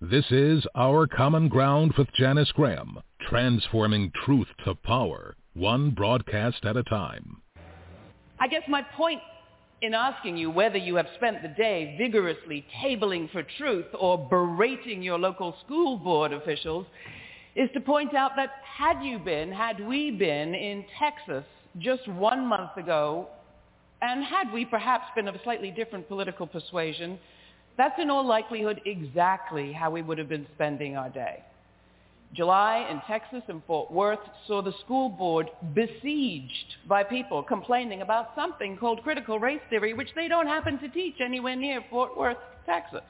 This is Our Common Ground with Janice Graham, transforming truth to power, one broadcast at a time. I guess my point in asking you whether you have spent the day vigorously tabling for truth or berating your local school board officials is to point out that had you been, had we been in Texas just one month ago, and had we perhaps been of a slightly different political persuasion, that's in all likelihood exactly how we would have been spending our day. July in Texas and Fort Worth saw the school board besieged by people complaining about something called critical race theory, which they don't happen to teach anywhere near Fort Worth, Texas.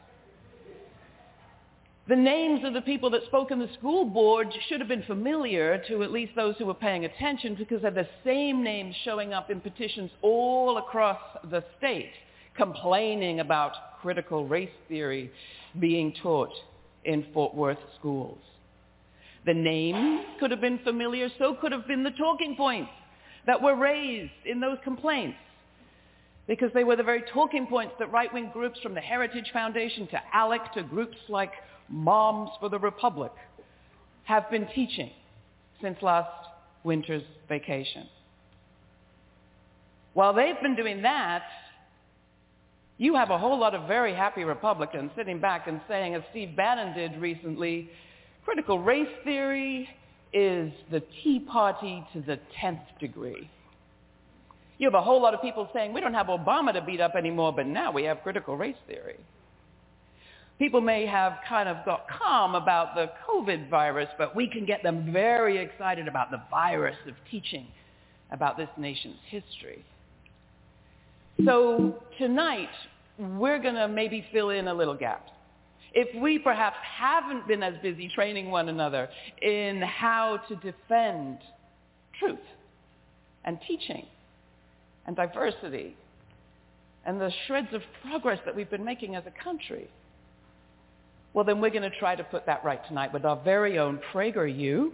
The names of the people that spoke in the school board should have been familiar to at least those who were paying attention because they're the same names showing up in petitions all across the state complaining about critical race theory being taught in Fort Worth schools. The names could have been familiar, so could have been the talking points that were raised in those complaints because they were the very talking points that right-wing groups from the Heritage Foundation to ALEC to groups like Moms for the Republic have been teaching since last winter's vacation. While they've been doing that, you have a whole lot of very happy Republicans sitting back and saying, as Steve Bannon did recently, critical race theory is the Tea Party to the 10th degree. You have a whole lot of people saying, we don't have Obama to beat up anymore, but now we have critical race theory. People may have kind of got calm about the COVID virus, but we can get them very excited about the virus of teaching about this nation's history. So tonight, we're going to maybe fill in a little gap. If we perhaps haven't been as busy training one another in how to defend truth and teaching and diversity and the shreds of progress that we've been making as a country, well, then we're going to try to put that right tonight with our very own PragerU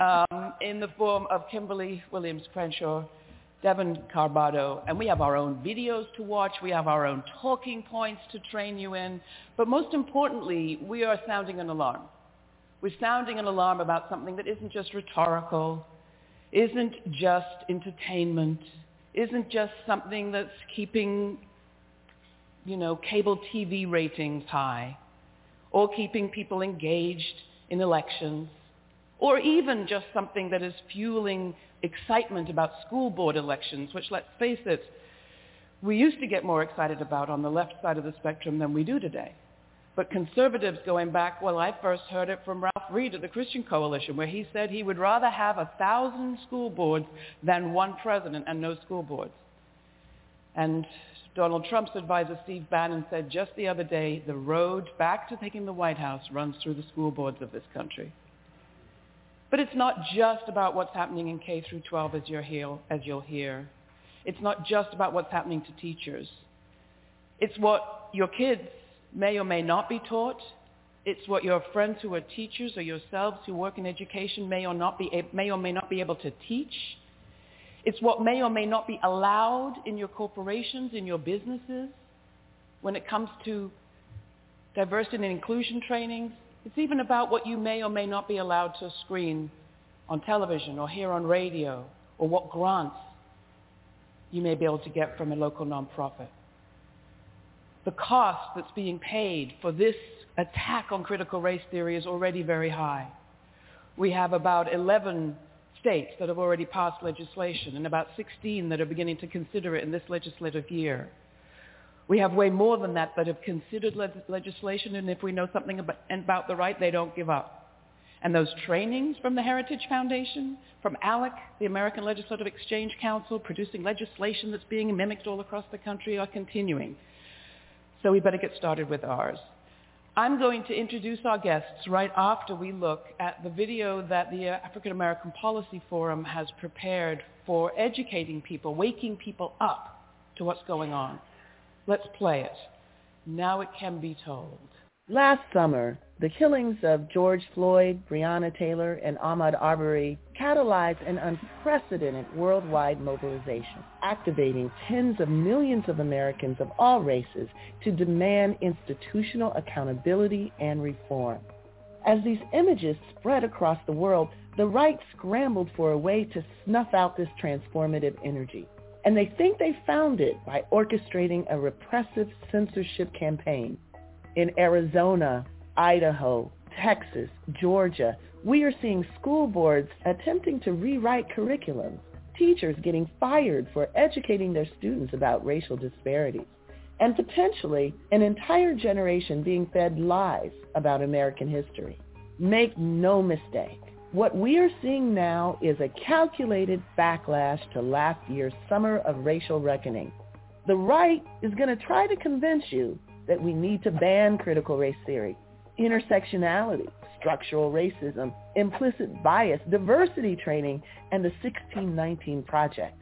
um, in the form of Kimberly Williams Crenshaw, Devon Carbado, and we have our own videos to watch. We have our own talking points to train you in. But most importantly, we are sounding an alarm. We're sounding an alarm about something that isn't just rhetorical, isn't just entertainment, isn't just something that's keeping, you know, cable TV ratings high or keeping people engaged in elections, or even just something that is fueling excitement about school board elections, which let's face it, we used to get more excited about on the left side of the spectrum than we do today. But conservatives going back, well, I first heard it from Ralph Reed of the Christian Coalition, where he said he would rather have a thousand school boards than one president and no school boards. And Donald Trump's advisor, Steve Bannon, said just the other day, the road back to taking the White House runs through the school boards of this country. But it's not just about what's happening in K through 12 as, you'll hear, as you'll hear. It's not just about what's happening to teachers. It's what your kids may or may not be taught. It's what your friends who are teachers or yourselves who work in education may or, not be, may or may not be able to teach. It's what may or may not be allowed in your corporations, in your businesses, when it comes to diversity and inclusion trainings. It's even about what you may or may not be allowed to screen on television or hear on radio, or what grants you may be able to get from a local nonprofit. The cost that's being paid for this attack on critical race theory is already very high. We have about 11 states that have already passed legislation and about 16 that are beginning to consider it in this legislative year. We have way more than that that have considered le- legislation, and if we know something about, about the right, they don't give up. And those trainings from the Heritage Foundation, from ALEC, the American Legislative Exchange Council, producing legislation that's being mimicked all across the country are continuing. So we better get started with ours. I'm going to introduce our guests right after we look at the video that the uh, African American Policy Forum has prepared for educating people, waking people up to what's going on. Let's play it. Now it can be told. Last summer, the killings of George Floyd, Breonna Taylor, and Ahmaud Arbery catalyzed an unprecedented worldwide mobilization, activating tens of millions of Americans of all races to demand institutional accountability and reform. As these images spread across the world, the right scrambled for a way to snuff out this transformative energy. And they think they found it by orchestrating a repressive censorship campaign in Arizona, Idaho, Texas, Georgia, we are seeing school boards attempting to rewrite curriculums, teachers getting fired for educating their students about racial disparities, and potentially an entire generation being fed lies about American history. Make no mistake, what we are seeing now is a calculated backlash to last year's summer of racial reckoning. The right is going to try to convince you that we need to ban critical race theory, intersectionality, structural racism, implicit bias, diversity training, and the 1619 Project.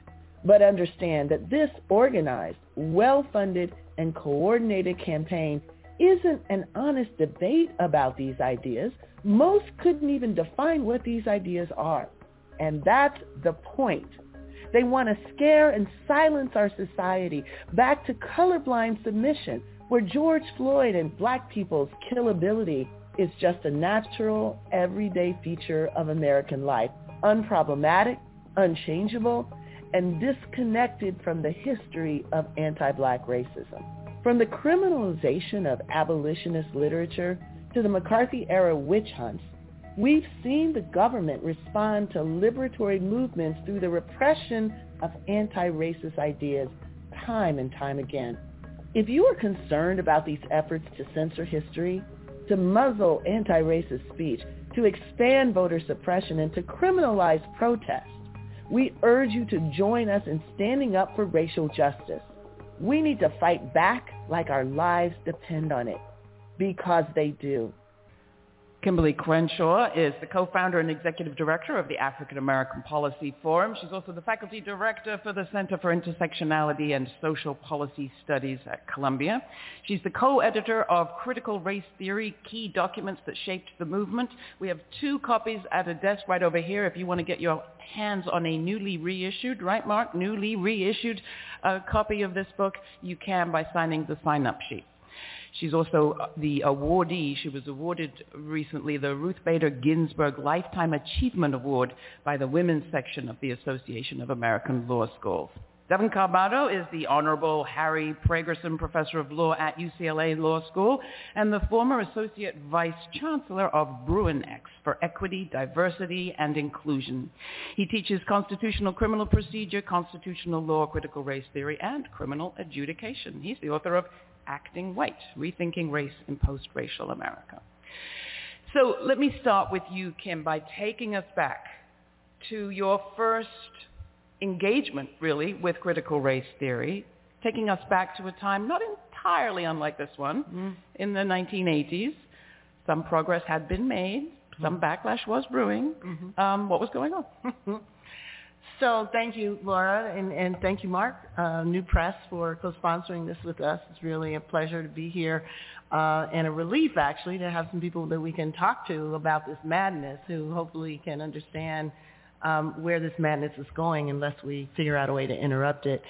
But understand that this organized, well-funded, and coordinated campaign isn't an honest debate about these ideas. Most couldn't even define what these ideas are. And that's the point. They want to scare and silence our society back to colorblind submission where George Floyd and black people's killability is just a natural, everyday feature of American life, unproblematic, unchangeable, and disconnected from the history of anti-black racism. From the criminalization of abolitionist literature to the McCarthy-era witch hunts, we've seen the government respond to liberatory movements through the repression of anti-racist ideas time and time again. If you are concerned about these efforts to censor history, to muzzle anti-racist speech, to expand voter suppression, and to criminalize protest, we urge you to join us in standing up for racial justice. We need to fight back like our lives depend on it, because they do. Kimberly Crenshaw is the co-founder and executive director of the African American Policy Forum. She's also the faculty director for the Center for Intersectionality and Social Policy Studies at Columbia. She's the co-editor of Critical Race Theory, Key Documents That Shaped the Movement. We have two copies at a desk right over here if you want to get your hands on a newly reissued, right Mark, newly reissued uh, copy of this book, you can by signing the sign-up sheet. She's also uh, the awardee. She was awarded recently the Ruth Bader Ginsburg Lifetime Achievement Award by the Women's Section of the Association of American Law Schools. Devon Carbado is the Honorable Harry Pregerson Professor of Law at UCLA Law School and the former Associate Vice Chancellor of Bruin-X for Equity, Diversity, and Inclusion. He teaches constitutional criminal procedure, constitutional law, critical race theory, and criminal adjudication. He's the author of acting white, rethinking race in post-racial America. So let me start with you, Kim, by taking us back to your first engagement, really, with critical race theory, taking us back to a time not entirely unlike this one, mm. in the 1980s. Some progress had been made. Some mm-hmm. backlash was brewing. Mm-hmm. Um, what was going on? So thank you, Laura, and, and thank you, Mark, uh, New Press, for co-sponsoring this with us. It's really a pleasure to be here uh, and a relief, actually, to have some people that we can talk to about this madness who hopefully can understand um, where this madness is going unless we figure out a way to interrupt it.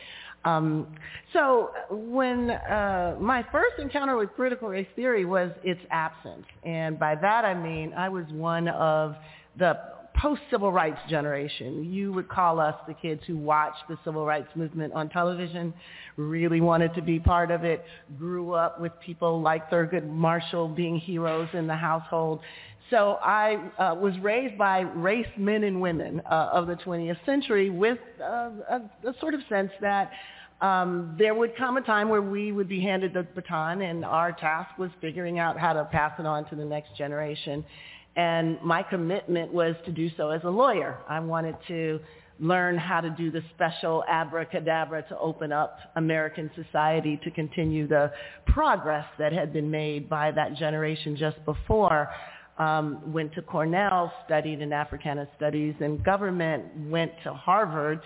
Um, so when uh, my first encounter with critical race theory was its absence, and by that I mean I was one of the post-civil rights generation. You would call us the kids who watched the civil rights movement on television, really wanted to be part of it, grew up with people like Thurgood Marshall being heroes in the household. So I uh, was raised by race men and women uh, of the 20th century with uh, a, a sort of sense that um, there would come a time where we would be handed the baton and our task was figuring out how to pass it on to the next generation. And my commitment was to do so as a lawyer. I wanted to learn how to do the special abracadabra to open up American society to continue the progress that had been made by that generation just before. Um, went to Cornell, studied in Africana Studies and Government, went to Harvard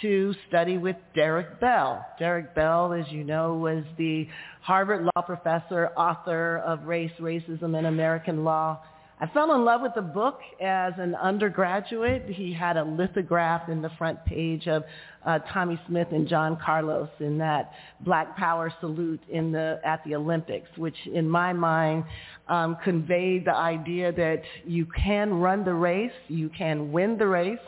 to study with Derek Bell. Derek Bell, as you know, was the Harvard law professor, author of Race, Racism, and American Law. I fell in love with the book as an undergraduate. He had a lithograph in the front page of uh, Tommie Smith and John Carlos in that Black Power salute in the at the Olympics, which in my mind um, conveyed the idea that you can run the race, you can win the race,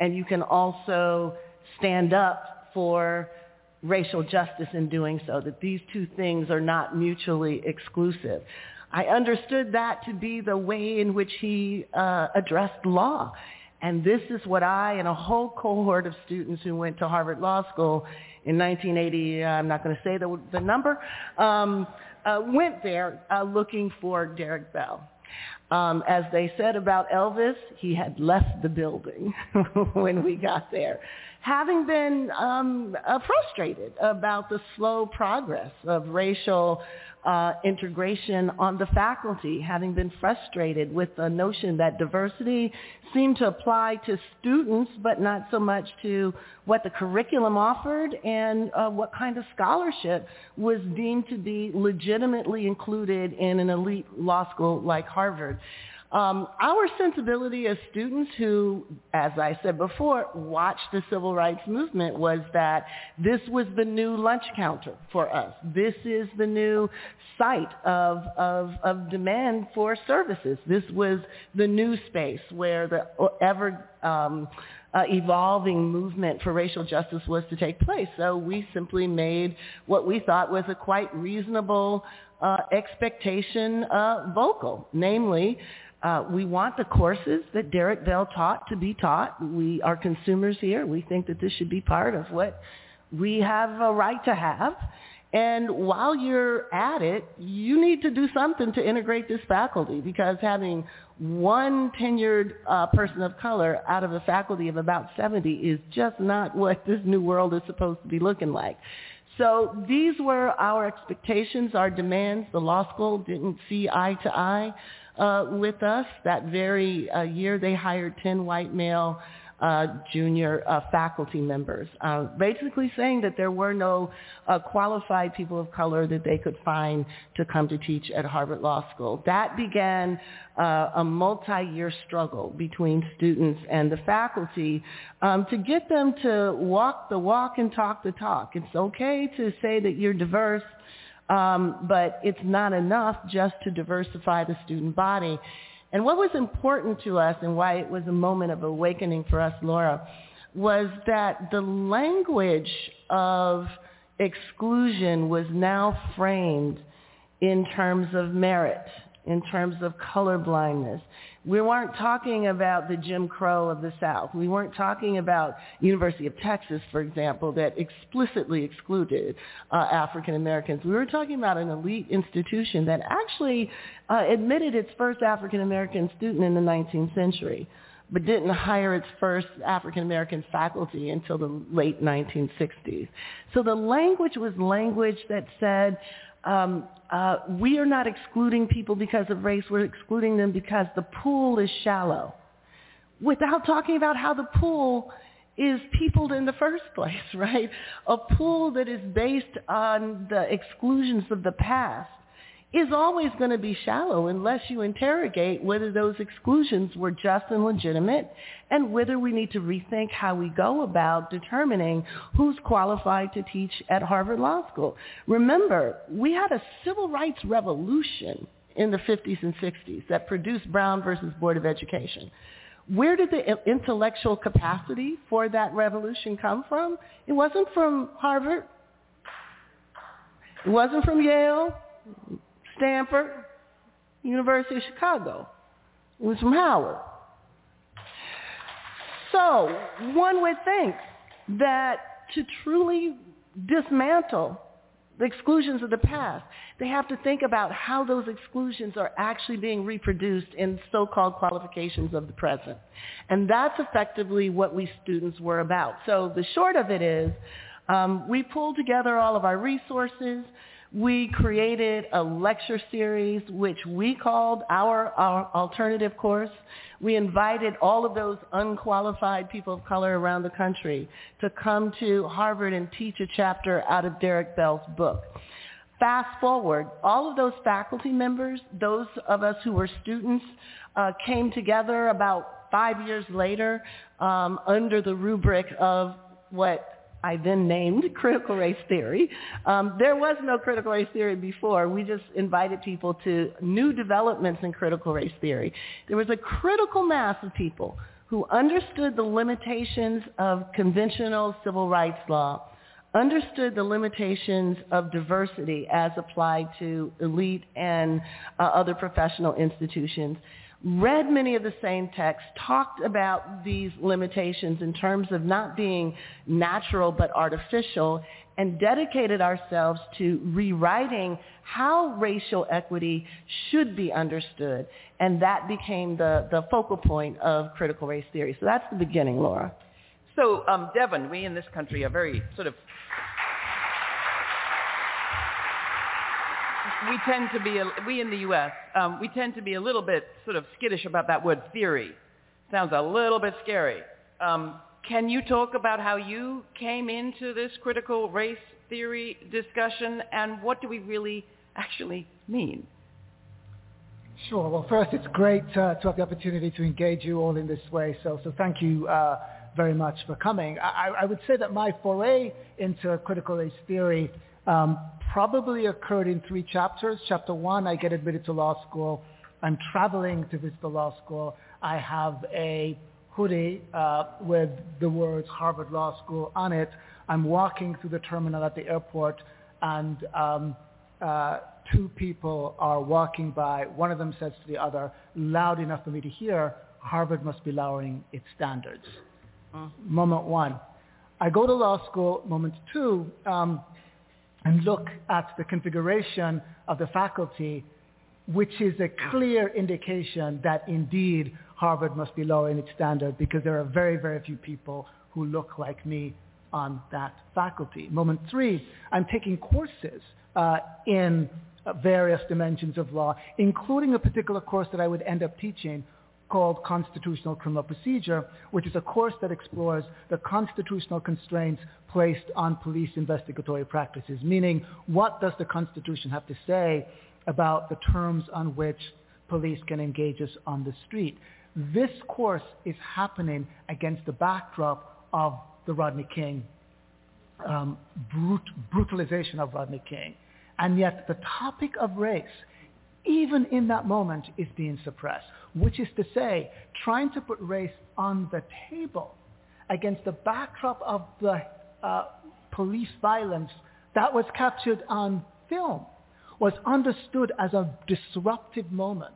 and you can also stand up for racial justice in doing so, that these two things are not mutually exclusive. I understood that to be the way in which he uh, addressed law. And this is what I and a whole cohort of students who went to Harvard Law School in 1980, uh, I'm not going to say the, the number, um, uh, went there uh, looking for Derek Bell. Um, as they said about Elvis, he had left the building when we got there having been um, uh, frustrated about the slow progress of racial uh, integration on the faculty, having been frustrated with the notion that diversity seemed to apply to students, but not so much to what the curriculum offered and uh, what kind of scholarship was deemed to be legitimately included in an elite law school like Harvard. Um, our sensibility as students who, as I said before, watched the civil rights movement was that this was the new lunch counter for us. This is the new site of, of, of demand for services. This was the new space where the ever um, uh, evolving movement for racial justice was to take place. So we simply made what we thought was a quite reasonable uh, expectation uh, vocal, namely uh, we want the courses that Derek Bell taught to be taught. We are consumers here. We think that this should be part of what we have a right to have. And while you're at it, you need to do something to integrate this faculty because having one tenured uh, person of color out of a faculty of about 70 is just not what this new world is supposed to be looking like. So these were our expectations, our demands. The law school didn't see eye to eye uh, with us. That very uh, year, they hired 10 white male uh, junior uh, faculty members, uh, basically saying that there were no uh, qualified people of color that they could find to come to teach at Harvard Law School. That began uh, a multi-year struggle between students and the faculty um, to get them to walk the walk and talk the talk. It's okay to say that you're diverse um, but it's not enough just to diversify the student body. And what was important to us and why it was a moment of awakening for us, Laura, was that the language of exclusion was now framed in terms of merit, in terms of colorblindness, we weren't talking about the Jim Crow of the South. We weren't talking about University of Texas, for example, that explicitly excluded uh, African Americans. We were talking about an elite institution that actually uh, admitted its first African American student in the 19th century but didn't hire its first African American faculty until the late 1960s. So the language was language that said, um, uh, we are not excluding people because of race. We're excluding them because the pool is shallow. Without talking about how the pool is peopled in the first place, right? A pool that is based on the exclusions of the past is always going to be shallow unless you interrogate whether those exclusions were just and legitimate and whether we need to rethink how we go about determining who's qualified to teach at Harvard Law School. Remember, we had a civil rights revolution in the 50s and 60s that produced Brown versus Board of Education. Where did the intellectual capacity for that revolution come from? It wasn't from Harvard. It wasn't from Yale. Stanford, University of Chicago. Was from Howard. So one would think that to truly dismantle the exclusions of the past. They have to think about how those exclusions are actually being reproduced in so-called qualifications of the present. And that's effectively what we students were about. So the short of it is um, we pulled together all of our resources. We created a lecture series which we called our, our alternative course. We invited all of those unqualified people of color around the country to come to Harvard and teach a chapter out of Derek Bell's book. Fast forward, all of those faculty members, those of us who were students, uh, came together about five years later um, under the rubric of what I then named critical race theory. Um, there was no critical race theory before. We just invited people to new developments in critical race theory. There was a critical mass of people who understood the limitations of conventional civil rights law, understood the limitations of diversity as applied to elite and uh, other professional institutions, read many of the same texts, talked about these limitations in terms of not being natural but artificial, and dedicated ourselves to rewriting how racial equity should be understood. And that became the, the focal point of critical race theory. So that's the beginning, Laura. So, um, Devon, we in this country are very sort of we tend to be, a, we in the U.S., um, we tend to be a little bit sort of skittish about that word theory. Sounds a little bit scary. Um, can you talk about how you came into this critical race theory discussion and what do we really actually mean? Sure. Well, first, it's great uh, to have the opportunity to engage you all in this way. So, so thank you uh, very much for coming. I, I, would say that my foray into critical race theory um, probably occurred in three chapters. Chapter one, I get admitted to law school. I'm traveling to visit the law school. I have a hoodie uh, with the words Harvard Law School on it. I'm walking through the terminal at the airport, and um, uh, two people are walking by. One of them says to the other, loud enough for me to hear, Harvard must be lowering its standards. Uh-huh. Moment one. I go to law school. Moment two, um, and look at the configuration of the faculty, which is a clear indication that indeed Harvard must be low lowering its standard because there are very, very few people who look like me on that faculty. Moment three, I'm taking courses uh, in various dimensions of law, including a particular course that I would end up teaching called Constitutional Criminal Procedure, which is a course that explores the constitutional constraints placed on police investigatory practices, meaning what does the Constitution have to say about the terms on which police can engage us on the street. This course is happening against the backdrop of the Rodney King, um, brut- brutalization of Rodney King. And yet the topic of race, even in that moment, is being suppressed which is to say, trying to put race on the table against the backdrop of the uh, police violence that was captured on film was understood as a disruptive moment,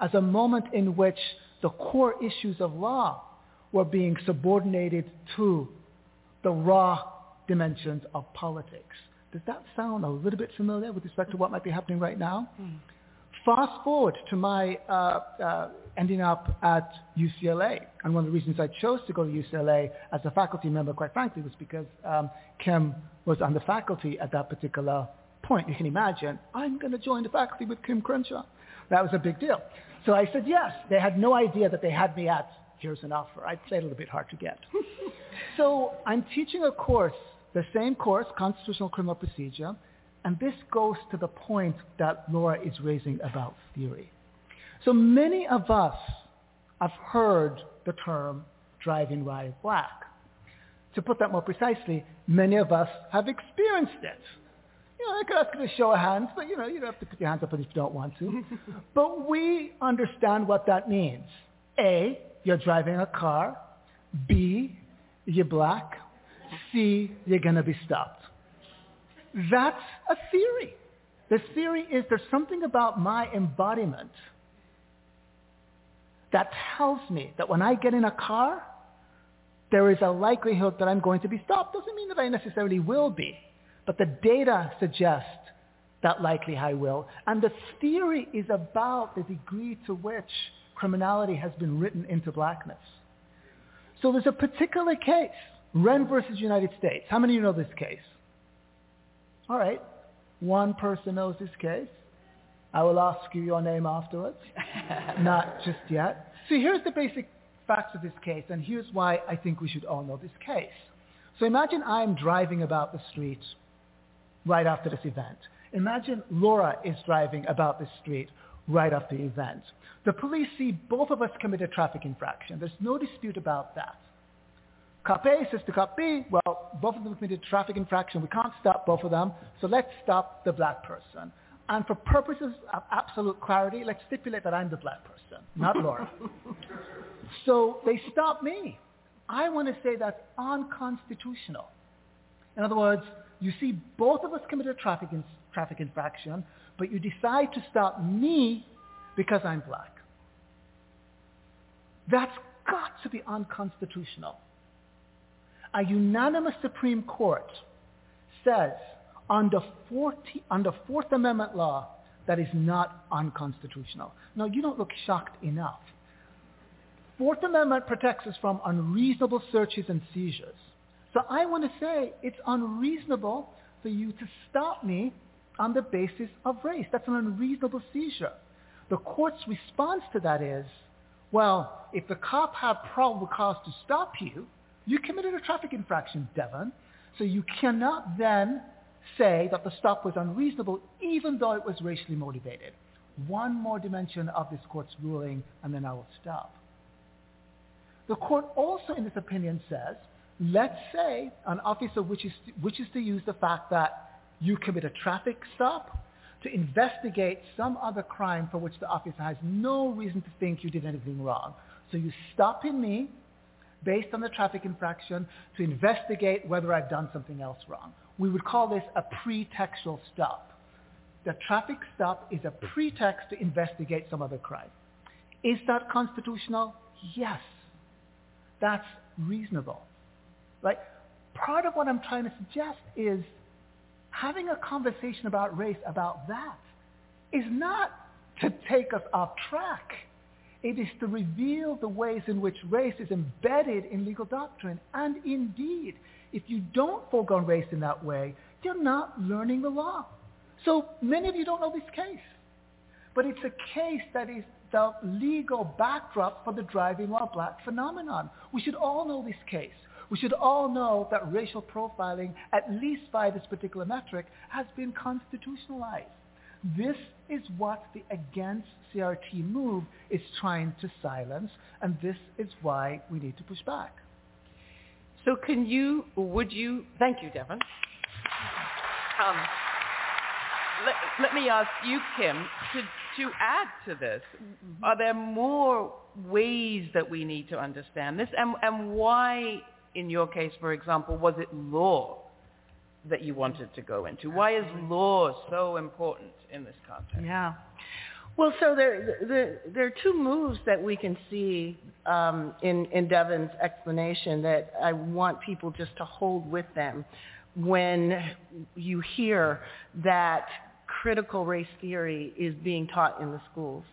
as a moment in which the core issues of law were being subordinated to the raw dimensions of politics. Does that sound a little bit familiar with respect to what might be happening right now? Mm. Fast forward to my uh, uh, ending up at UCLA. And one of the reasons I chose to go to UCLA as a faculty member, quite frankly, was because um, Kim was on the faculty at that particular point. You can imagine, I'm going to join the faculty with Kim Crenshaw. That was a big deal. So I said yes. They had no idea that they had me at, here's an offer. I played a little bit hard to get. so I'm teaching a course, the same course, Constitutional Criminal Procedure, and this goes to the point that Laura is raising about theory. So many of us have heard the term driving while black. To put that more precisely, many of us have experienced it. You know, I could ask you to show of hands, but you know, you don't have to put your hands up if you don't want to. but we understand what that means. A, you're driving a car. B, you're black. C, you're going to be stopped. That's a theory. The theory is there's something about my embodiment that tells me that when I get in a car, there is a likelihood that I'm going to be stopped. Doesn't mean that I necessarily will be, But the data suggests that likely I will. And the theory is about the degree to which criminality has been written into blackness. So there's a particular case, Whren versus United States. How many of you know this case? All right. One person knows this case. I will ask you your name afterwards. Not just yet. See, here's the basic facts of this case, and here's why I think we should all know this case. So imagine I'm driving about the street right after this event. Imagine Laura is driving about the street right after the event. The police see both of us commit a traffic infraction. There's no dispute about that. Cop A says to Cop B, well, both of them committed traffic infraction. We can't stop both of them, so let's stop the black person. And for purposes of absolute clarity, let's stipulate that I'm the black person, not Laura. so they stop me. I want to say that's unconstitutional. In other words, you see both of us committed a traffic, in, traffic infraction, but you decide to stop me because I'm black. That's got to be unconstitutional. A unanimous Supreme Court says under, 40, under Fourth Amendment law that is not unconstitutional. Now, you don't look shocked enough. Fourth Amendment protects us from unreasonable searches and seizures. So I want to say it's unreasonable for you to stop me on the basis of race. That's an unreasonable seizure. The court's response to that is, well, if the cop had probable cause to stop you, you committed a traffic infraction, Devon, so you cannot then say that the stop was unreasonable even though it was racially motivated. One more dimension of this court's ruling, and then I will stop. The court also in this opinion says, let's say an officer wishes to, wishes to use the fact that you commit a traffic stop to investigate some other crime for which the officer has no reason to think you did anything wrong. So you stop in me based on the traffic infraction to investigate whether I've done something else wrong. We would call this a pretextual stop. The traffic stop is a pretext to investigate some other crime. Is that constitutional? Yes. That's reasonable. Right? Part of what I'm trying to suggest is having a conversation about race about that is not to take us off track. It is to reveal the ways in which race is embedded in legal doctrine. And indeed, if you don't forego race in that way, you're not learning the law. So many of you don't know this case. But it's a case that is the legal backdrop for the driving while black phenomenon. We should all know this case. We should all know that racial profiling, at least by this particular metric, has been constitutionalized. This is what the Against CRT move is trying to silence, and this is why we need to push back. So can you, would you, thank you, Devon. Um, let, let, me ask you, Kim, to, to add to this, mm-hmm. are there more ways that we need to understand this? And, and why in your case, for example, was it law that you wanted to go into? Why is law so important in this context? Yeah. Well, so there, there, there are two moves that we can see um, in, in Devon's explanation that I want people just to hold with them when you hear that critical race theory is being taught in the schools.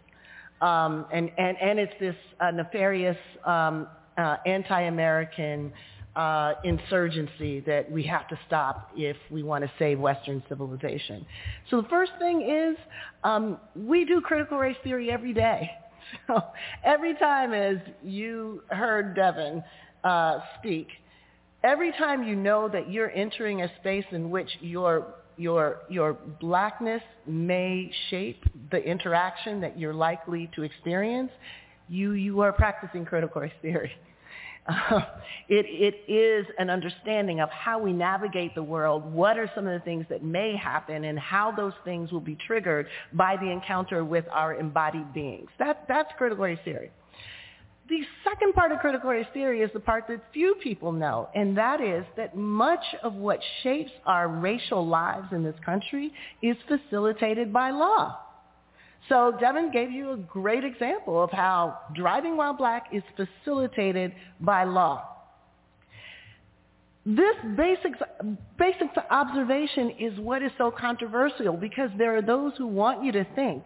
Um, and, and, and it's this uh, nefarious um, uh, anti-American uh, insurgency that we have to stop if we want to save Western civilization. So the first thing is um, we do critical race theory every day. So every time as you heard Devon uh, speak, every time you know that you're entering a space in which your your your blackness may shape the interaction that you're likely to experience, you you are practicing critical race theory. It, it is an understanding of how we navigate the world, what are some of the things that may happen, and how those things will be triggered by the encounter with our embodied beings. That, that's critical race theory. The second part of critical race theory is the part that few people know, and that is that much of what shapes our racial lives in this country is facilitated by law. So Devon gave you a great example of how driving while black is facilitated by law. This basic, basic observation is what is so controversial because there are those who want you to think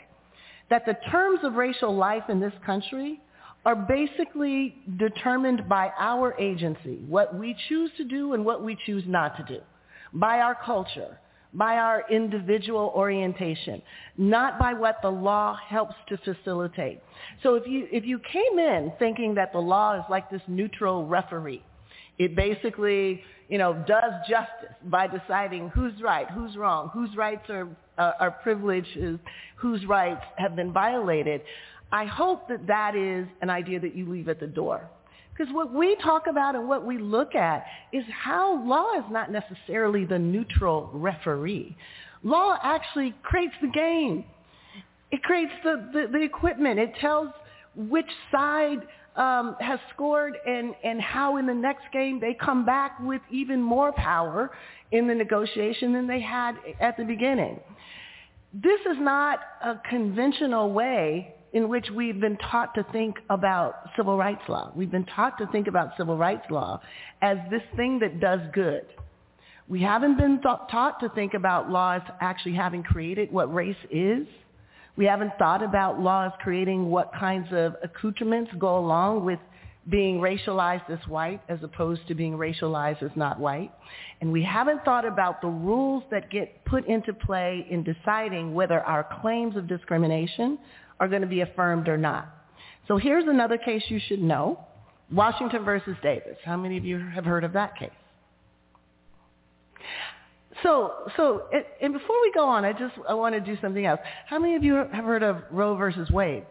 that the terms of racial life in this country are basically determined by our agency, what we choose to do and what we choose not to do, by our culture, by our individual orientation, not by what the law helps to facilitate. So if you, if you came in thinking that the law is like this neutral referee, it basically, you know, does justice by deciding who's right, who's wrong, whose rights are, uh, are privileged, whose rights have been violated. I hope that that is an idea that you leave at the door. Because what we talk about and what we look at is how law is not necessarily the neutral referee. Law actually creates the game. It creates the, the, the equipment. It tells which side um, has scored and, and how in the next game they come back with even more power in the negotiation than they had at the beginning. This is not a conventional way in which we've been taught to think about civil rights law. We've been taught to think about civil rights law as this thing that does good. We haven't been taught to think about laws actually having created what race is we haven't thought about laws creating what kinds of accoutrements go along with being racialized as white as opposed to being racialized as not white. And we haven't thought about the rules that get put into play in deciding whether our claims of discrimination are going to be affirmed or not. So here's another case you should know. Washington versus Davis. How many of you have heard of that case? So, so, and before we go on, I just I want to do something else. How many of you have heard of Roe versus Wade?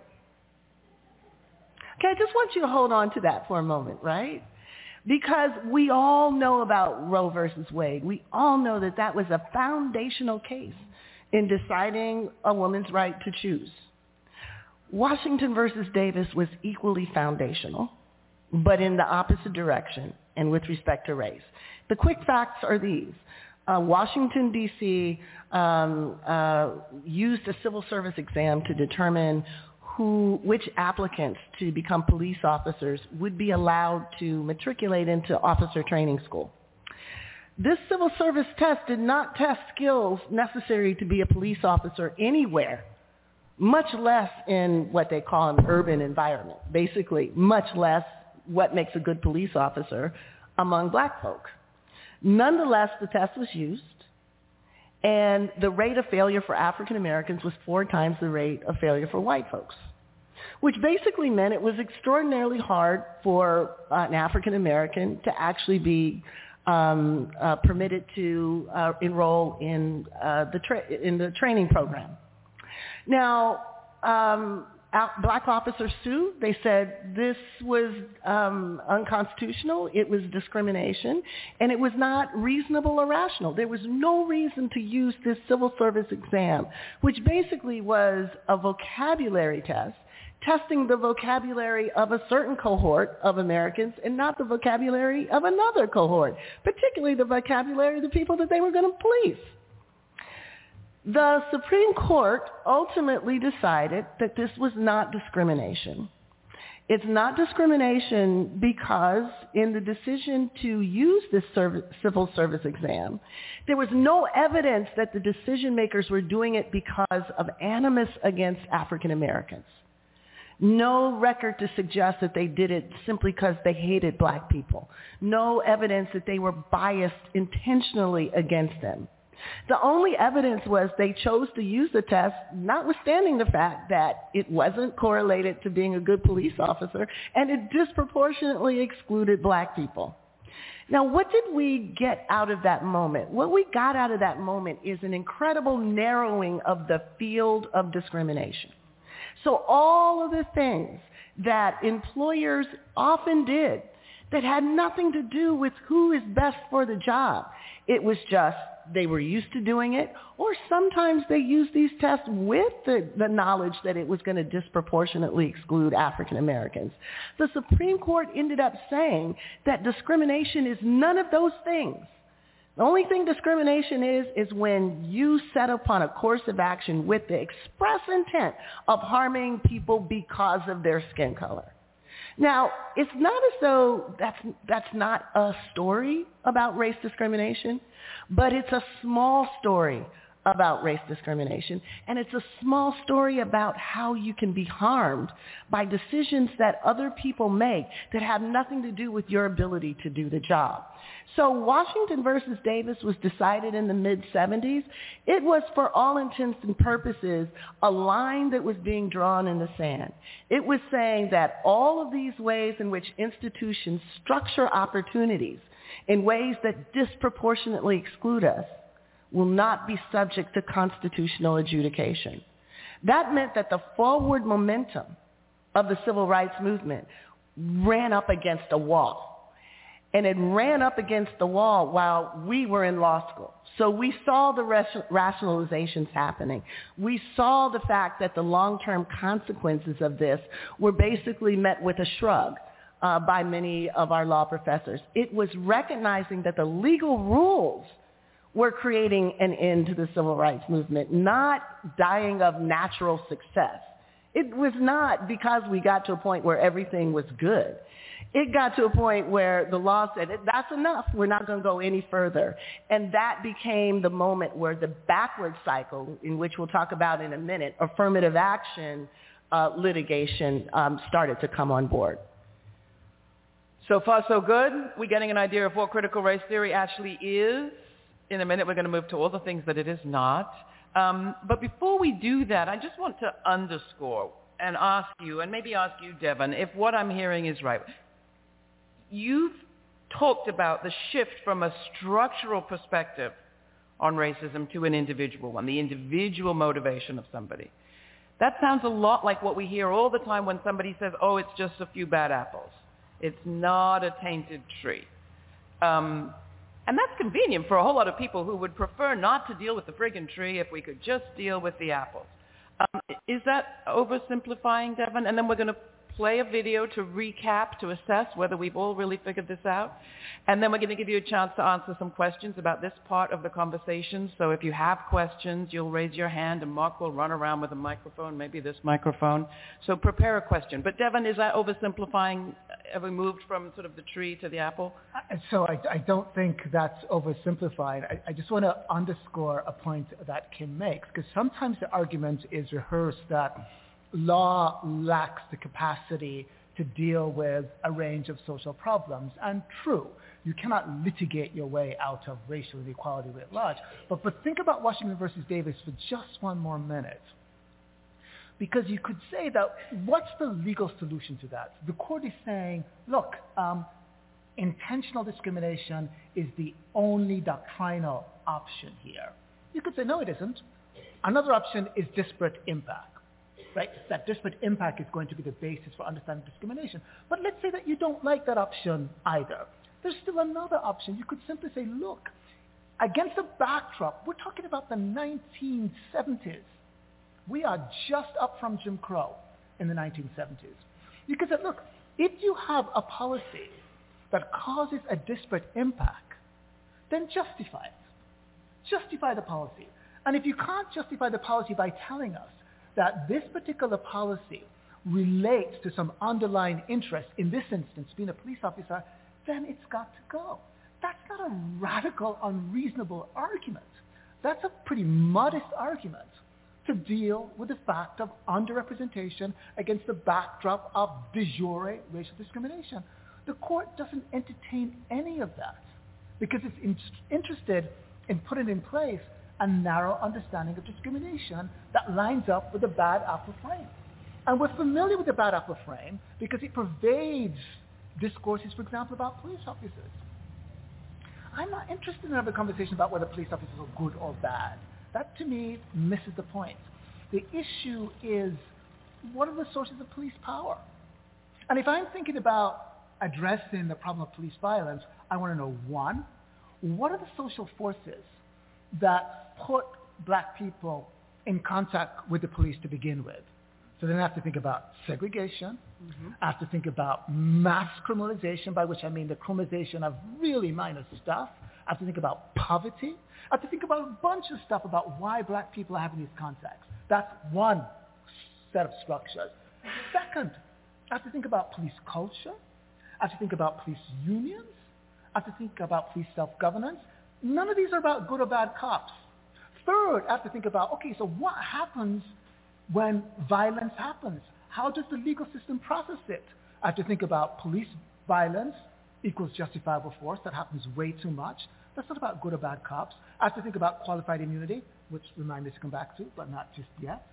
Okay, I just want you to hold on to that for a moment, right? Because we all know about Roe versus Wade. We all know that that was a foundational case in deciding a woman's right to choose. Washington versus Davis was equally foundational, but in the opposite direction and with respect to race. The quick facts are these uh, Washington, D.C. Um, uh, used a civil service exam to determine who, which applicants to become police officers would be allowed to matriculate into officer training school. This civil service test did not test skills necessary to be a police officer anywhere, much less in what they call an urban environment. Basically, much less what makes a good police officer among black folk. Nonetheless, the test was used, and the rate of failure for African Americans was four times the rate of failure for white folks, which basically meant it was extraordinarily hard for an African American to actually be um, uh, permitted to uh, enroll in uh, the tra- in the training program. Now, um, black officers sued. They said this was um, unconstitutional. It was discrimination, and it was not reasonable or rational. There was no reason to use this civil service exam, which basically was a vocabulary test testing the vocabulary of a certain cohort of Americans and not the vocabulary of another cohort, particularly the vocabulary of the people that they were going to police. The Supreme Court ultimately decided that this was not discrimination. It's not discrimination because in the decision to use this civil service exam, there was no evidence that the decision makers were doing it because of animus against African Americans. No record to suggest that they did it simply because they hated black people. No evidence that they were biased intentionally against them. The only evidence was they chose to use the test, notwithstanding the fact that it wasn't correlated to being a good police officer, and it disproportionately excluded black people. Now, what did we get out of that moment? What we got out of that moment is an incredible narrowing of the field of discrimination. So all of the things that employers often did that had nothing to do with who is best for the job. It was just they were used to doing it, or sometimes they used these tests with the, the knowledge that it was going to disproportionately exclude African Americans. The Supreme Court ended up saying that discrimination is none of those things. The only thing discrimination is, is when you set upon a course of action with the express intent of harming people because of their skin color. Now, it's not as though that's, that's not a story about race discrimination, but it's a small story about race discrimination. And it's a small story about how you can be harmed by decisions that other people make that have nothing to do with your ability to do the job. So Washington versus Davis was decided in the mid-70s. It was, for all intents and purposes, a line that was being drawn in the sand. It was saying that all of these ways in which institutions structure opportunities in ways that disproportionately exclude us will not be subject to constitutional adjudication. That meant that the forward momentum of the civil rights movement ran up against a wall. And it ran up against the wall while we were in law school. So we saw the rationalizations happening. We saw the fact that the long-term consequences of this were basically met with a shrug uh, by many of our law professors. It was recognizing that the legal rules we're creating an end to the civil rights movement, not dying of natural success. It was not because we got to a point where everything was good. It got to a point where the law said, that's enough. We're not going to go any further. And that became the moment where the backward cycle, in which we'll talk about in a minute, affirmative action uh, litigation um, started to come on board. So far, so good. We're getting an idea of what critical race theory actually is in a minute we're going to move to all the things that it is not. Um, but before we do that, I just want to underscore and ask you, and maybe ask you, Devon, if what I'm hearing is right. You've talked about the shift from a structural perspective on racism to an individual one, the individual motivation of somebody. That sounds a lot like what we hear all the time when somebody says, oh, it's just a few bad apples. It's not a tainted tree. Um, and that's convenient for a whole lot of people who would prefer not to deal with the friggin' tree if we could just deal with the apples. Um, is that oversimplifying, Devon? And then we're going to play a video to recap, to assess whether we've all really figured this out. And then we're going to give you a chance to answer some questions about this part of the conversation. So if you have questions, you'll raise your hand and Mark will run around with a microphone, maybe this microphone. So prepare a question. But Devon, is that oversimplifying? Have we moved from sort of the tree to the apple? Uh, so I, I don't think that's oversimplifying. I, I just want to underscore a point that Kim makes, because sometimes the argument is rehearsed that law lacks the capacity to deal with a range of social problems. And true, you cannot litigate your way out of racial inequality writ large. But, but think about Washington versus Davis for just one more minute. Because you could say that what's the legal solution to that? The court is saying, look, um, intentional discrimination is the only doctrinal option here. You could say, no, it isn't. Another option is disparate impact right? That disparate impact is going to be the basis for understanding discrimination. But let's say that you don't like that option either. There's still another option. You could simply say, look, against the backdrop, we're talking about the 1970s. We are just up from Jim Crow in the 1970s. You could say, look, if you have a policy that causes a disparate impact, then justify it. Justify the policy. And if you can't justify the policy by telling us that this particular policy relates to some underlying interest, in this instance being a police officer, then it's got to go. That's not a radical, unreasonable argument. That's a pretty modest argument to deal with the fact of underrepresentation against the backdrop of de jure racial discrimination. The court doesn't entertain any of that because it's in- interested in putting in place a narrow understanding of discrimination that lines up with the bad apple frame. And we're familiar with the bad apple frame because it pervades discourses, for example, about police officers. I'm not interested in having a conversation about whether police officers are good or bad. That, to me, misses the point. The issue is, what are the sources of police power? And if I'm thinking about addressing the problem of police violence, I want to know, one, what are the social forces that put black people in contact with the police to begin with. So then I have to think about segregation. Mm-hmm. I have to think about mass criminalization, by which I mean the criminalization of really minor stuff. I have to think about poverty. I have to think about a bunch of stuff about why black people are having these contacts. That's one set of structures. Second, I have to think about police culture. I have to think about police unions. I have to think about police self-governance. None of these are about good or bad cops. Third, I have to think about, okay, so what happens when violence happens? How does the legal system process it? I have to think about police violence equals justifiable force. That happens way too much. That's not about good or bad cops. I have to think about qualified immunity, which remind me to come back to, but not just yet.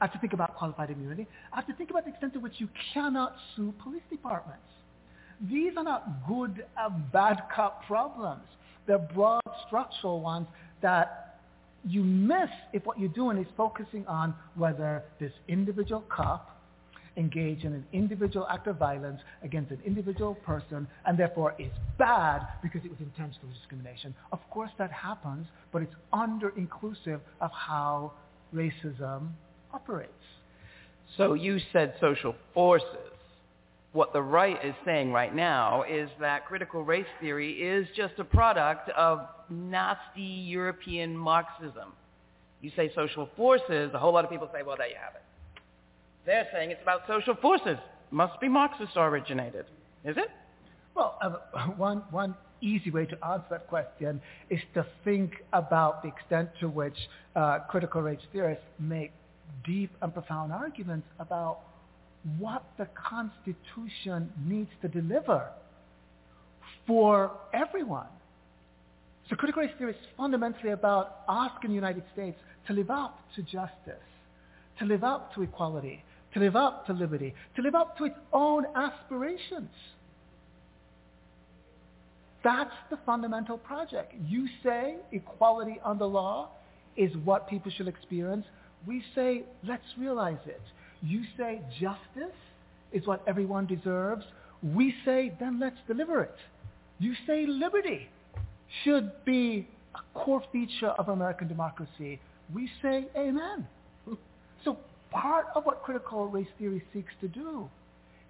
I have to think about qualified immunity. I have to think about the extent to which you cannot sue police departments. These are not good and bad cop problems. They're broad structural ones that you miss if what you're doing is focusing on whether this individual cop engaged in an individual act of violence against an individual person and therefore is bad because it was intentional discrimination. Of course that happens, but it's under-inclusive of how racism operates. So you said social forces. What the right is saying right now is that critical race theory is just a product of nasty European Marxism. You say social forces, a whole lot of people say, well, there you have it. They're saying it's about social forces. Must be Marxist originated. Is it? Well, uh, one, one easy way to answer that question is to think about the extent to which uh, critical race theorists make deep and profound arguments about what the Constitution needs to deliver for everyone. So critical race theory is fundamentally about asking the United States to live up to justice, to live up to equality, to live up to liberty, to live up to its own aspirations. That's the fundamental project. You say equality under law is what people should experience. We say, let's realize it. You say justice is what everyone deserves. We say, then let's deliver it. You say liberty should be a core feature of American democracy. We say amen. So part of what critical race theory seeks to do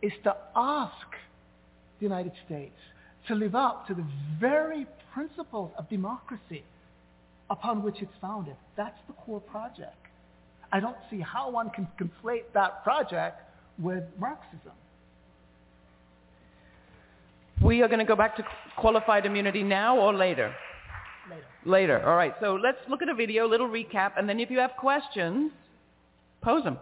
is to ask the United States to live up to the very principles of democracy upon which it's founded. That's the core project. I don't see how one can conflate that project with Marxism. We are going to go back to qualified immunity now or later? Later. Later. All right. So let's look at a video, a little recap, and then if you have questions, pose them.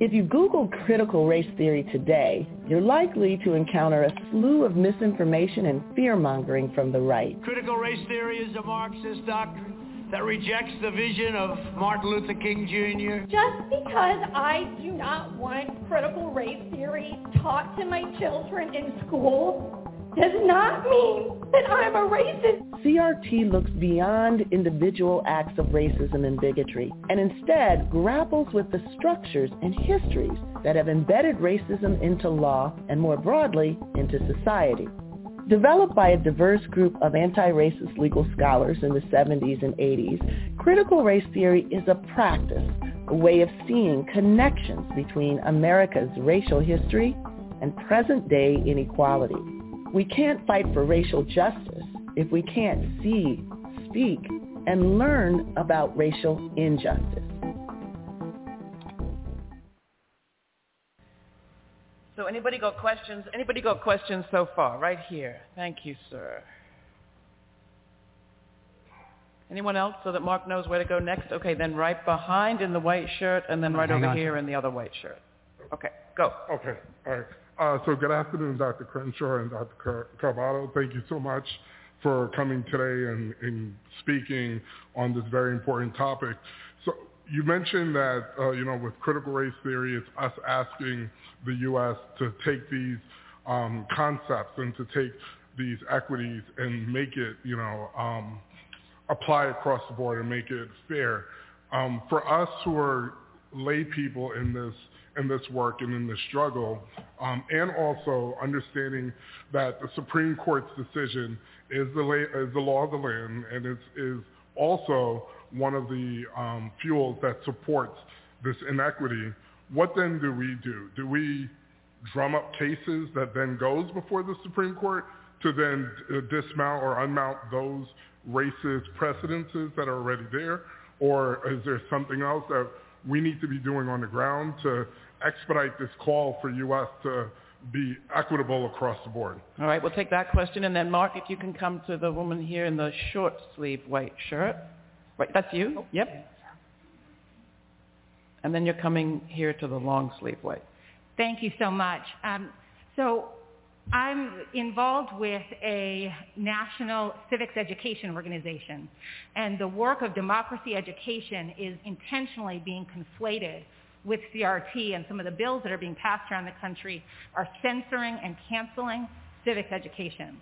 If you Google critical race theory today, you're likely to encounter a slew of misinformation and fear-mongering from the right. Critical race theory is a Marxist doctrine that rejects the vision of Martin Luther King Jr. Just because I do not want critical race theory taught to my children in school does not mean that I'm a racist. CRT looks beyond individual acts of racism and bigotry and instead grapples with the structures and histories that have embedded racism into law and more broadly into society. Developed by a diverse group of anti-racist legal scholars in the 70s and 80s, critical race theory is a practice, a way of seeing connections between America's racial history and present-day inequality. We can't fight for racial justice if we can't see, speak, and learn about racial injustice. So anybody got questions? Anybody got questions so far? Right here. Thank you, sir. Anyone else so that Mark knows where to go next? Okay, then right behind in the white shirt and then right Hang over on. here in the other white shirt. Okay, go. Okay, all right. Uh, so good afternoon, Dr. Crenshaw and Dr. Car- Carbado. Thank you so much for coming today and, and speaking on this very important topic. You mentioned that, uh, you know, with critical race theory, it's us asking the U.S. to take these um, concepts and to take these equities and make it, you know, um, apply across the board and make it fair. Um, for us who are lay people in this in this work and in this struggle, um, and also understanding that the Supreme Court's decision is the, is the law of the land and it's is also one of the um, fuels that supports this inequity. What then do we do? Do we drum up cases that then goes before the Supreme Court to then uh, dismount or unmount those racist precedences that are already there? Or is there something else that we need to be doing on the ground to expedite this call for U.S. to be equitable across the board. All right, we'll take that question. And then, Mark, if you can come to the woman here in the short sleeve white shirt. Right, that's you? Oh. Yep. And then you're coming here to the long sleeve white. Thank you so much. Um, so I'm involved with a national civics education organization, and the work of democracy education is intentionally being conflated with CRT and some of the bills that are being passed around the country are censoring and canceling civics education.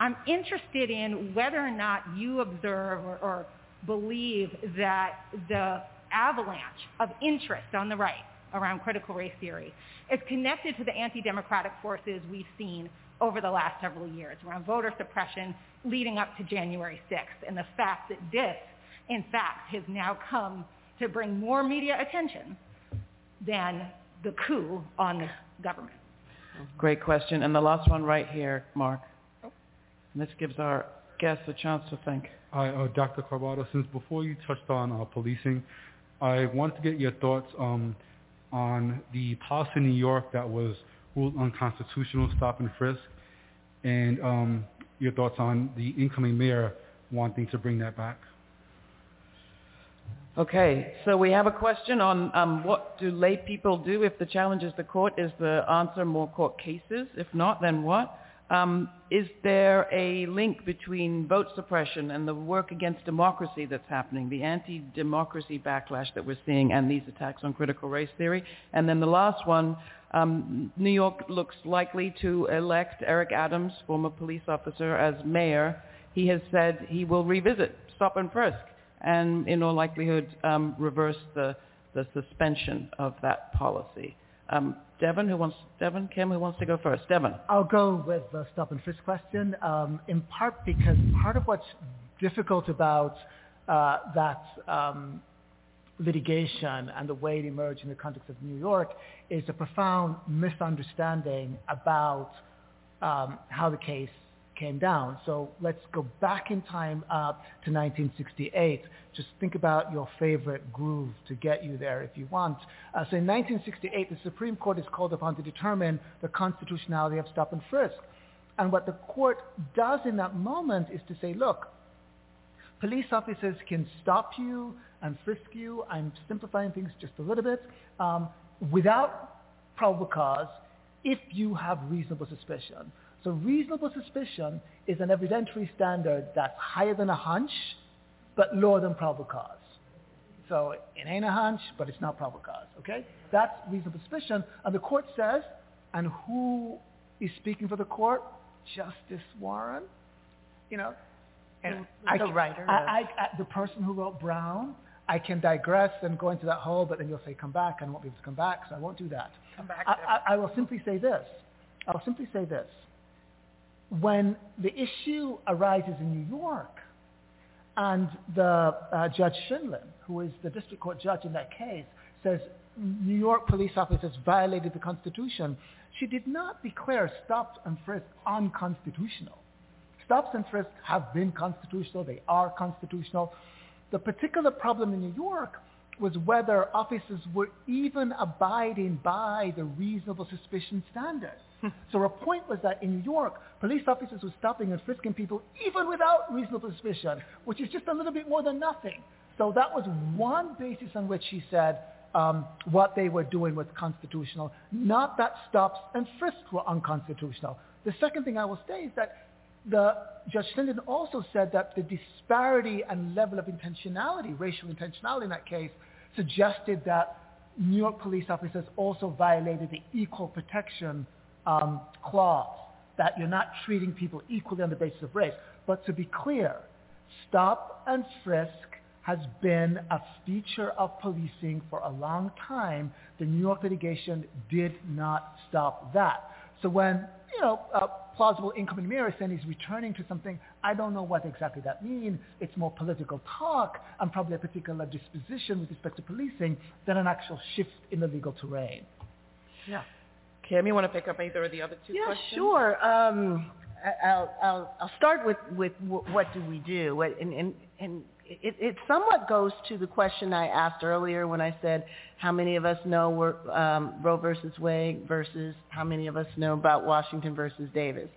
I'm interested in whether or not you observe or, or believe that the avalanche of interest on the right around critical race theory is connected to the anti-democratic forces we've seen over the last several years around voter suppression leading up to January 6th and the fact that this, in fact, has now come to bring more media attention than the coup on the government? Great question. And the last one right here, Mark. Oh. And this gives our guests a chance to think. Hi, uh, Dr. Carbado. Since before you touched on uh, policing, I wanted to get your thoughts um, on the policy in New York that was ruled unconstitutional, stop and frisk, and um, your thoughts on the incoming mayor wanting to bring that back. Okay, so we have a question on um, what do lay people do if the challenge is the court? Is the answer more court cases? If not, then what? Um, is there a link between vote suppression and the work against democracy that's happening, the anti-democracy backlash that we're seeing and these attacks on critical race theory? And then the last one, um, New York looks likely to elect Eric Adams, former police officer, as mayor. He has said he will revisit stop and frisk and in all likelihood um, reverse the, the suspension of that policy. Um, Devon, who wants Devon Kim, who wants to go first? Devon. I'll go with the stop and frisk question. Um, in part because part of what's difficult about uh, that um, litigation and the way it emerged in the context of New York is a profound misunderstanding about um, how the case came down. So let's go back in time uh, to 1968. Just think about your favorite groove to get you there if you want. Uh, so in 1968, the Supreme Court is called upon to determine the constitutionality of stop and frisk. And what the court does in that moment is to say, look, police officers can stop you and frisk you. I'm simplifying things just a little bit. Um, without probable cause if you have reasonable suspicion. So reasonable suspicion is an evidentiary standard that's higher than a hunch, but lower than probable cause. So it ain't a hunch, but it's not probable cause. Okay? That's reasonable suspicion. And the court says, and who is speaking for the court? Justice Warren. You know, and the I, writer. I, I, I, the person who wrote Brown. I can digress and go into that hole, but then you'll say, come back. I won't be able to come back, so I won't do that. Come back. I, I will simply say this. I'll simply say this when the issue arises in New York and the uh, Judge Scheindlin, who is the district court judge in that case, says New York police officers violated the Constitution, she did not declare stops and frisks unconstitutional. Stops and frisks have been constitutional. They are constitutional. The particular problem in New York was whether officers were even abiding by the reasonable suspicion standard. So her point was that in New York, police officers were stopping and frisking people even without reasonable suspicion, which is just a little bit more than nothing. So that was one basis on which she said um, what they were doing was constitutional, not that stops and frisks were unconstitutional. The second thing I will say is that the, Judge Scheindlin also said that the disparity and level of intentionality, racial intentionality in that case, suggested that New York police officers also violated the equal protection um, clause, that you're not treating people equally on the basis of race. But to be clear, stop and frisk has been a feature of policing for a long time. The New York litigation did not stop that. So when, you know, uh, plausible is saying he's returning to something, I don't know what exactly that means. It's more political talk and probably a particular disposition with respect to policing than an actual shift in the legal terrain. Yeah. Kim, you want to pick up either of the other two yeah, questions? Yeah, sure. Um, I'll, I'll, I'll start with, with what do we do? And, and, and it, it somewhat goes to the question I asked earlier when I said how many of us know um, Roe versus Wade versus how many of us know about Washington versus Davis.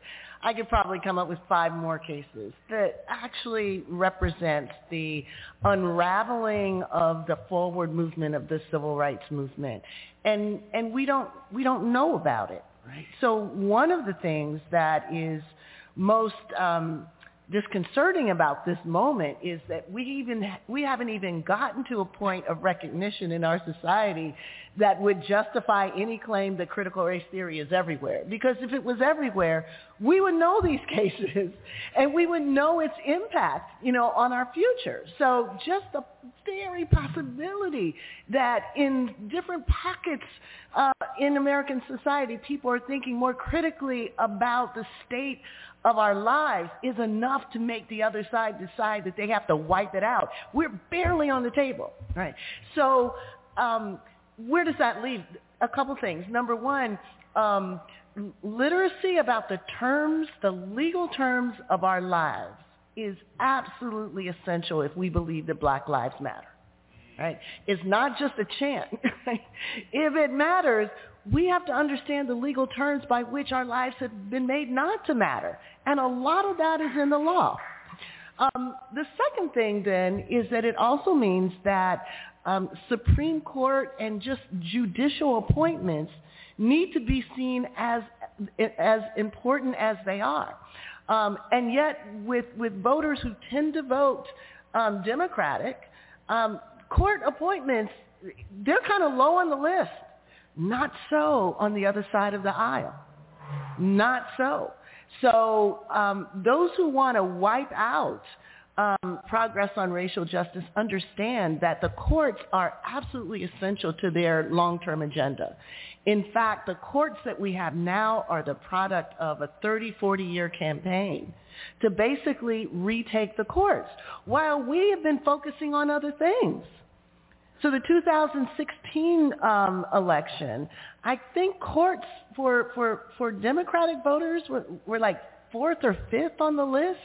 I could probably come up with five more cases that actually represent the unraveling of the forward movement of the civil rights movement. And, and we, don't, we don't know about it. Right. So one of the things that is most um, disconcerting about this moment is that we even we haven't even gotten to a point of recognition in our society that would justify any claim that critical race theory is everywhere. Because if it was everywhere, we would know these cases and we would know its impact, you know, on our future. So just the very possibility that in different pockets uh, in American society, people are thinking more critically about the state of our lives is enough to make the other side decide that they have to wipe it out. We're barely on the table, right? So um, where does that leave? A couple things. Number one, um, literacy about the terms, the legal terms of our lives is absolutely essential if we believe that Black Lives Matter. Right? It's not just a chant. if it matters, we have to understand the legal terms by which our lives have been made not to matter. And a lot of that is in the law. Um, the second thing then is that it also means that um, Supreme Court and just judicial appointments need to be seen as as important as they are. Um, and yet, with with voters who tend to vote um, Democratic, um, court appointments they're kind of low on the list. Not so on the other side of the aisle. Not so. So um, those who want to wipe out um, progress on racial justice understand that the courts are absolutely essential to their long-term agenda. In fact, the courts that we have now are the product of a 30, 40 year campaign to basically retake the courts while we have been focusing on other things. So the 2016 um, election, I think courts for, for, for Democratic voters were, were like fourth or fifth on the list.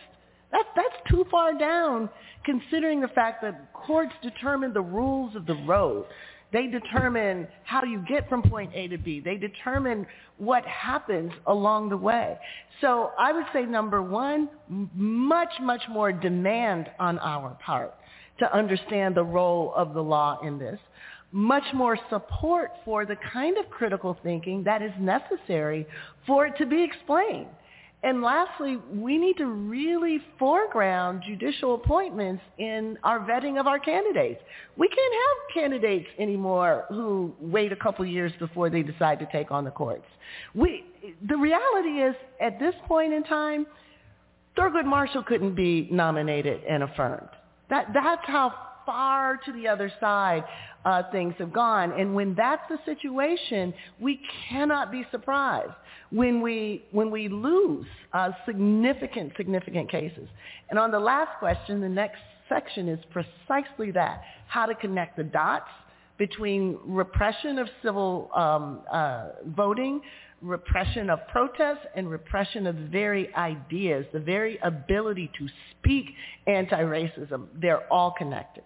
That, that's too far down considering the fact that courts determine the rules of the road. They determine how you get from point A to B. They determine what happens along the way. So I would say number one, much, much more demand on our part to understand the role of the law in this, much more support for the kind of critical thinking that is necessary for it to be explained. And lastly, we need to really foreground judicial appointments in our vetting of our candidates. We can't have candidates anymore who wait a couple years before they decide to take on the courts. We, the reality is, at this point in time, Thurgood Marshall couldn't be nominated and affirmed. That, that's how far to the other side uh, things have gone. And when that's the situation, we cannot be surprised when we, when we lose uh, significant, significant cases. And on the last question, the next section is precisely that, how to connect the dots between repression of civil um, uh, voting repression of protests and repression of the very ideas, the very ability to speak anti-racism. They're all connected.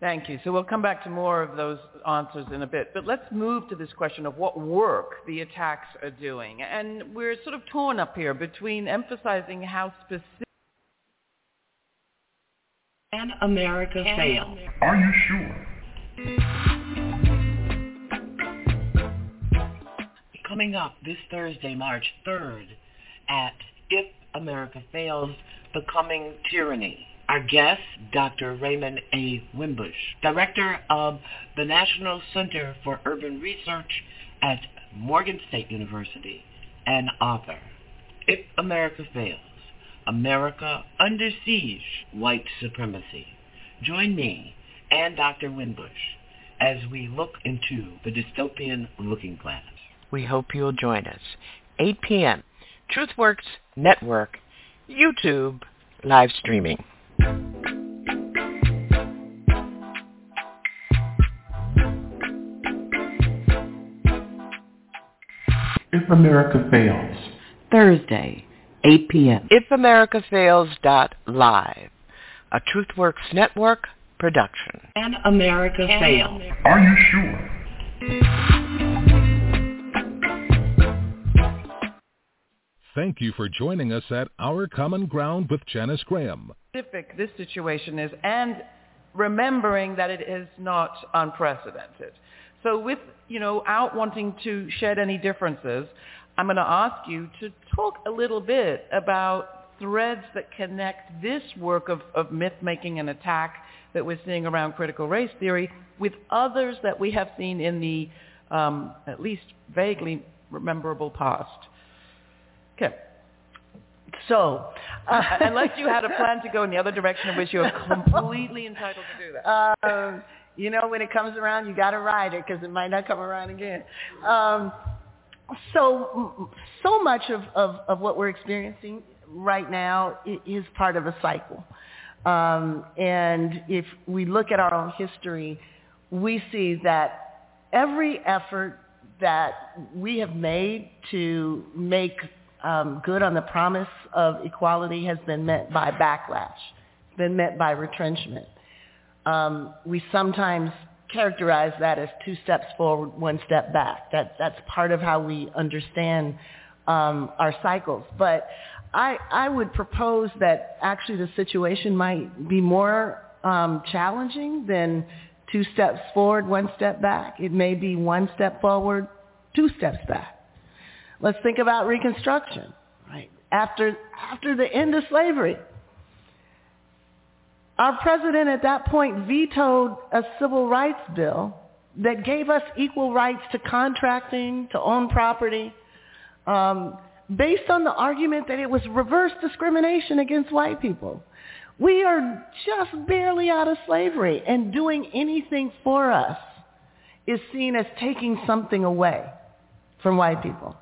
Thank you. So we'll come back to more of those answers in a bit. But let's move to this question of what work the attacks are doing. And we're sort of torn up here between emphasizing how specific Can America Can fail? Are you sure? Coming up this Thursday, March 3rd at If America Fails, Becoming Tyranny. Our guest, Dr. Raymond A. Winbush, Director of the National Center for Urban Research at Morgan State University and author. If America Fails, America Under Siege, White Supremacy. Join me and Dr. Winbush as we look into the dystopian looking glass. We hope you'll join us. 8 p.m. TruthWorks Network, YouTube, live streaming. If America Fails. Thursday, 8 p.m. If America Fails. Live. a TruthWorks Network production. And America Fails. Are you sure? Thank you for joining us at Our Common Ground with Janice Graham. This situation is, and remembering that it is not unprecedented. So with, you know, out wanting to shed any differences, I'm going to ask you to talk a little bit about threads that connect this work of, of myth-making and attack that we're seeing around critical race theory with others that we have seen in the um, at least vaguely rememberable past. Okay. So, uh, unless you had a plan to go in the other direction, which you're completely entitled to do that. Um, you know, when it comes around, you got to ride it because it might not come around again. Um, so, so much of, of, of what we're experiencing right now is part of a cycle. Um, and if we look at our own history, we see that every effort that we have made to make um, good on the promise of equality has been met by backlash, been met by retrenchment. Um, we sometimes characterize that as two steps forward, one step back. That, that's part of how we understand um, our cycles. But I, I would propose that actually the situation might be more um, challenging than two steps forward, one step back. It may be one step forward, two steps back. Let's think about Reconstruction, right? After, after the end of slavery, our president at that point vetoed a civil rights bill that gave us equal rights to contracting, to own property, um, based on the argument that it was reverse discrimination against white people. We are just barely out of slavery, and doing anything for us is seen as taking something away from white people.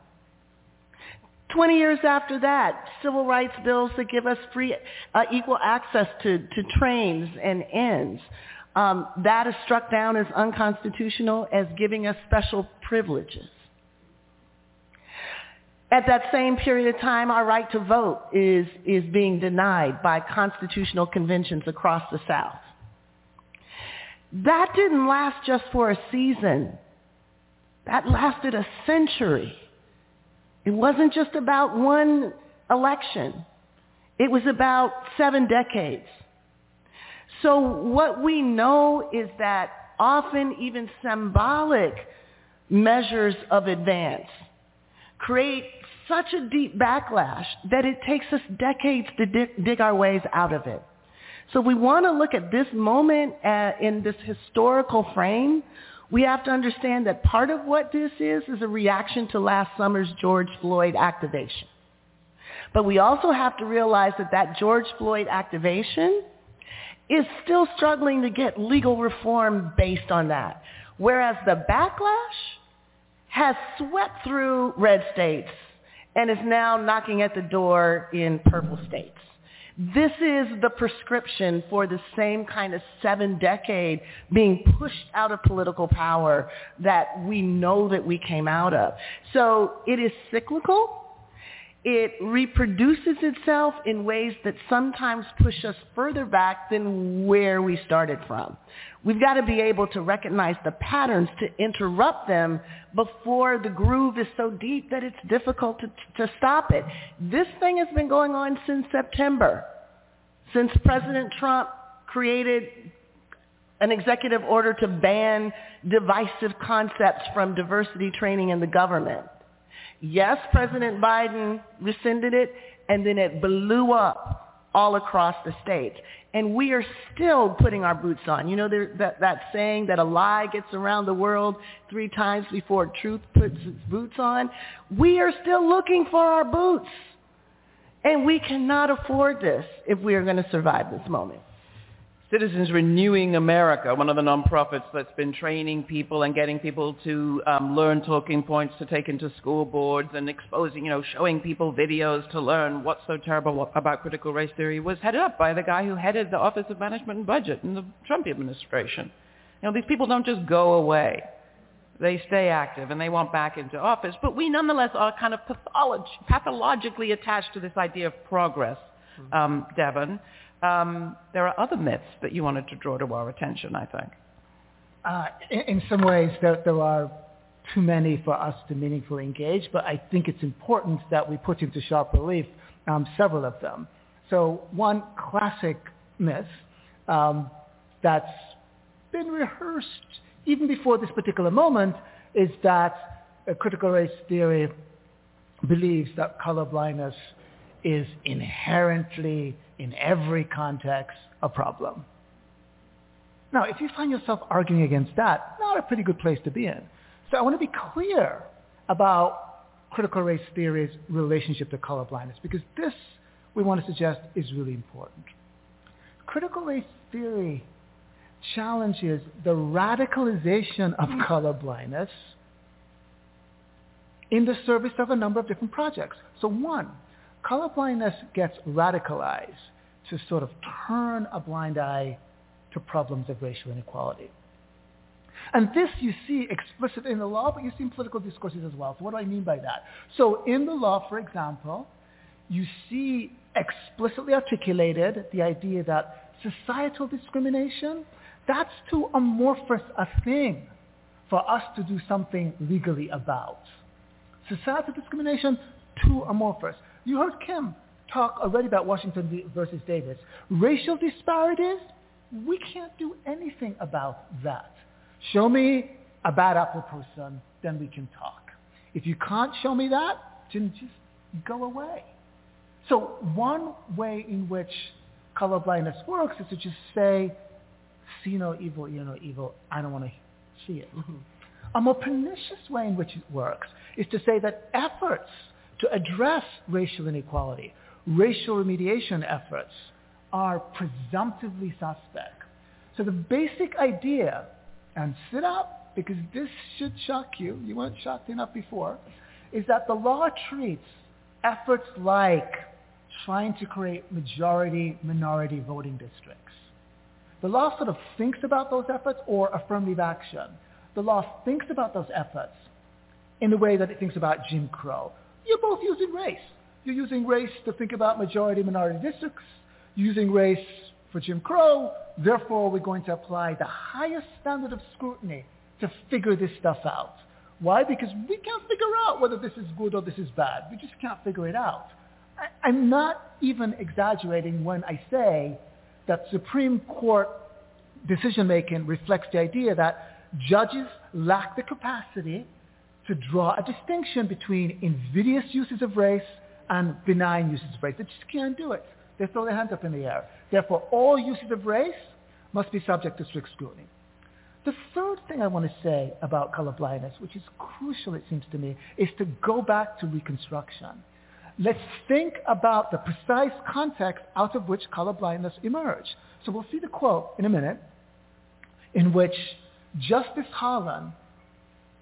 20 years after that, civil rights bills that give us free, uh, equal access to, to trains and ends. Um, that is struck down as unconstitutional as giving us special privileges. At that same period of time, our right to vote is, is being denied by constitutional conventions across the South. That didn't last just for a season. That lasted a century. It wasn't just about one election. It was about seven decades. So what we know is that often even symbolic measures of advance create such a deep backlash that it takes us decades to dig, dig our ways out of it. So we want to look at this moment uh, in this historical frame we have to understand that part of what this is is a reaction to last summer's George Floyd activation. But we also have to realize that that George Floyd activation is still struggling to get legal reform based on that. Whereas the backlash has swept through red states and is now knocking at the door in purple states. This is the prescription for the same kind of seven decade being pushed out of political power that we know that we came out of. So it is cyclical. It reproduces itself in ways that sometimes push us further back than where we started from. We've got to be able to recognize the patterns to interrupt them before the groove is so deep that it's difficult to, to stop it. This thing has been going on since September, since President Trump created an executive order to ban divisive concepts from diversity training in the government. Yes, President Biden rescinded it, and then it blew up all across the states and we are still putting our boots on. You know there, that, that saying that a lie gets around the world three times before truth puts its boots on? We are still looking for our boots. And we cannot afford this if we are going to survive this moment. Citizens Renewing America, one of the nonprofits that's been training people and getting people to um, learn talking points to take into school boards and exposing, you know, showing people videos to learn what's so terrible about critical race theory, was headed up by the guy who headed the Office of Management and Budget in the Trump administration. You know, these people don't just go away. They stay active and they want back into office. But we nonetheless are kind of patholog- pathologically attached to this idea of progress, um, Devon um, there are other myths that you wanted to draw to our attention, I think. Uh, in, in, some ways, there, there, are too many for us to meaningfully engage, but I think it's important that we put into sharp relief um, several of them. So one classic myth um, that's been rehearsed even before this particular moment is that critical race theory believes that color blindness is inherently, in every context, a problem. Now, if you find yourself arguing against that, not a pretty good place to be in. So I want to be clear about critical race theory's relationship to color blindness, because this, we want to suggest, is really important. Critical race theory challenges the radicalization of color blindness in the service of a number of different projects. So one, colorblindness gets radicalized to sort of turn a blind eye to problems of racial inequality. And this you see explicit in the law, but you see in political discourses as well. So what do I mean by that? So in the law, for example, you see explicitly articulated the idea that societal discrimination, that's too amorphous a thing for us to do something legally about. Societal discrimination, too amorphous. You heard Kim talk already about Washington versus Davis. Racial disparities, we can't do anything about that. Show me a bad apple person, then we can talk. If you can't show me that, then just go away. So one way in which colorblindness works is to just say, see no evil, you know evil, I don't want to see it. Mm-hmm. A more pernicious way in which it works is to say that efforts to address racial inequality, racial remediation efforts, are presumptively suspect. So the basic idea, and sit up because this should shock you, you weren't shocked enough before, is that the law treats efforts like trying to create majority-minority voting districts. The law sort of thinks about those efforts or affirmative action. The law thinks about those efforts in the way that it thinks about Jim Crow. You're both using race. You're using race to think about majority-minority districts, using race for Jim Crow. Therefore, we're going to apply the highest standard of scrutiny to figure this stuff out. Why? Because we can't figure out whether this is good or this is bad. We just can't figure it out. I, am not even exaggerating when I say that Supreme Court decision-making reflects the idea that judges lack the capacity to draw a distinction between invidious uses of race and benign uses of race. They just can't do it. They throw their hands up in the air. Therefore, all uses of race must be subject to strict scrutiny. The third thing I want to say about colorblindness, which is crucial, it seems to me, is to go back to Reconstruction. Let's think about the precise context out of which colorblindness emerged. So we'll see the quote in a minute in which Justice Harlan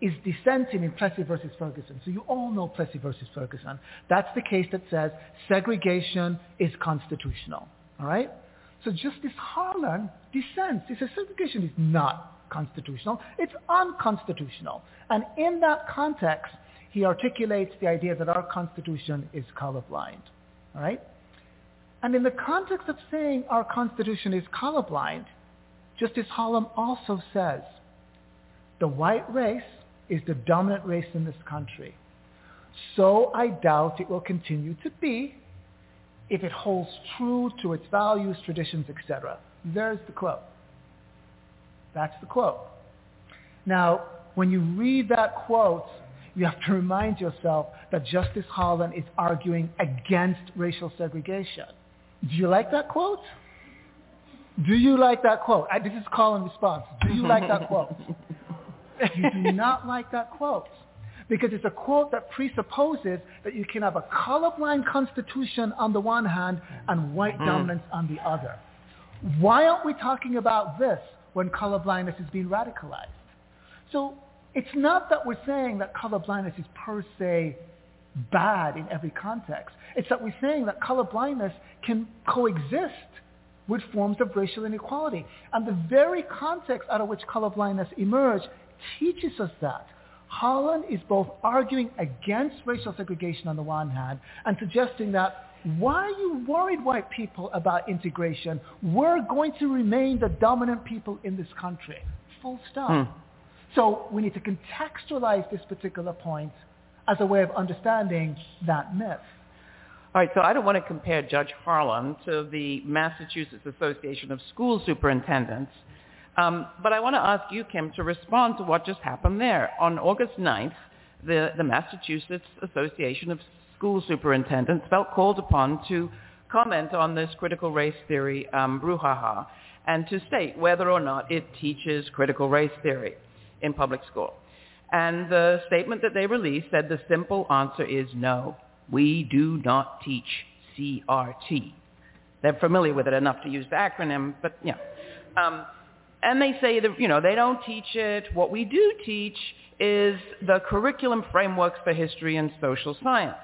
is dissenting in Plessy versus Ferguson. So you all know Plessy versus Ferguson. That's the case that says segregation is constitutional. All right? So Justice Harlan dissents. He says segregation is not constitutional. It's unconstitutional. And in that context, he articulates the idea that our Constitution is colorblind. All right? And in the context of saying our Constitution is colorblind, Justice Harlan also says the white race is the dominant race in this country. So I doubt it will continue to be if it holds true to its values, traditions, etc. There's the quote. That's the quote. Now, when you read that quote, you have to remind yourself that Justice Harlan is arguing against racial segregation. Do you like that quote? Do you like that quote? I, this is call and response. Do you like that quote? you do not like that quote because it's a quote that presupposes that you can have a colorblind constitution on the one hand and white mm. dominance on the other. Why aren't we talking about this when colorblindness is being radicalized? So it's not that we're saying that colorblindness is per se bad in every context. It's that we're saying that colorblindness can coexist with forms of racial inequality. And the very context out of which colorblindness emerged teaches us that. Harlan is both arguing against racial segregation on the one hand and suggesting that why are you worried, white people, about integration? We're going to remain the dominant people in this country. Full stop. Hmm. So we need to contextualize this particular point as a way of understanding that myth. All right, so I don't want to compare Judge Harlan to the Massachusetts Association of School Superintendents, um, but I want to ask you, Kim, to respond to what just happened there. On August 9th, the, the Massachusetts Association of School Superintendents felt called upon to comment on this critical race theory um, brouhaha and to state whether or not it teaches critical race theory in public school. And the statement that they released said the simple answer is no, we do not teach CRT. They're familiar with it enough to use the acronym, but yeah. Um, and they say that, you know, they don't teach it. What we do teach is the curriculum frameworks for history and social science.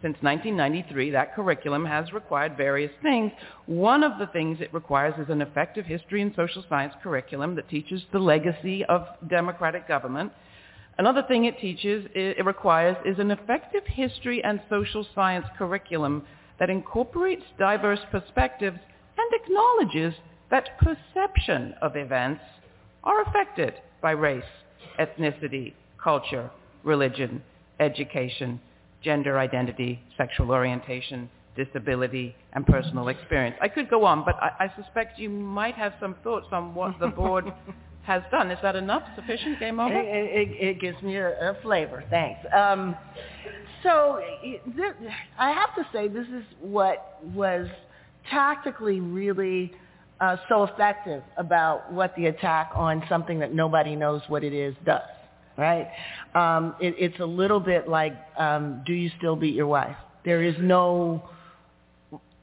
Since 1993, that curriculum has required various things. One of the things it requires is an effective history and social science curriculum that teaches the legacy of democratic government. Another thing it teaches, it requires, is an effective history and social science curriculum that incorporates diverse perspectives and acknowledges that perception of events are affected by race, ethnicity, culture, religion, education, gender identity, sexual orientation, disability, and personal experience. I could go on, but I, I suspect you might have some thoughts on what the board has done. Is that enough? Sufficient? Game over? It, it, it gives me a, a flavor. Thanks. Um, so this, I have to say this is what was tactically really uh, so effective about what the attack on something that nobody knows what it is does right? Um, it, it's a little bit like, um, do you still beat your wife? There is no,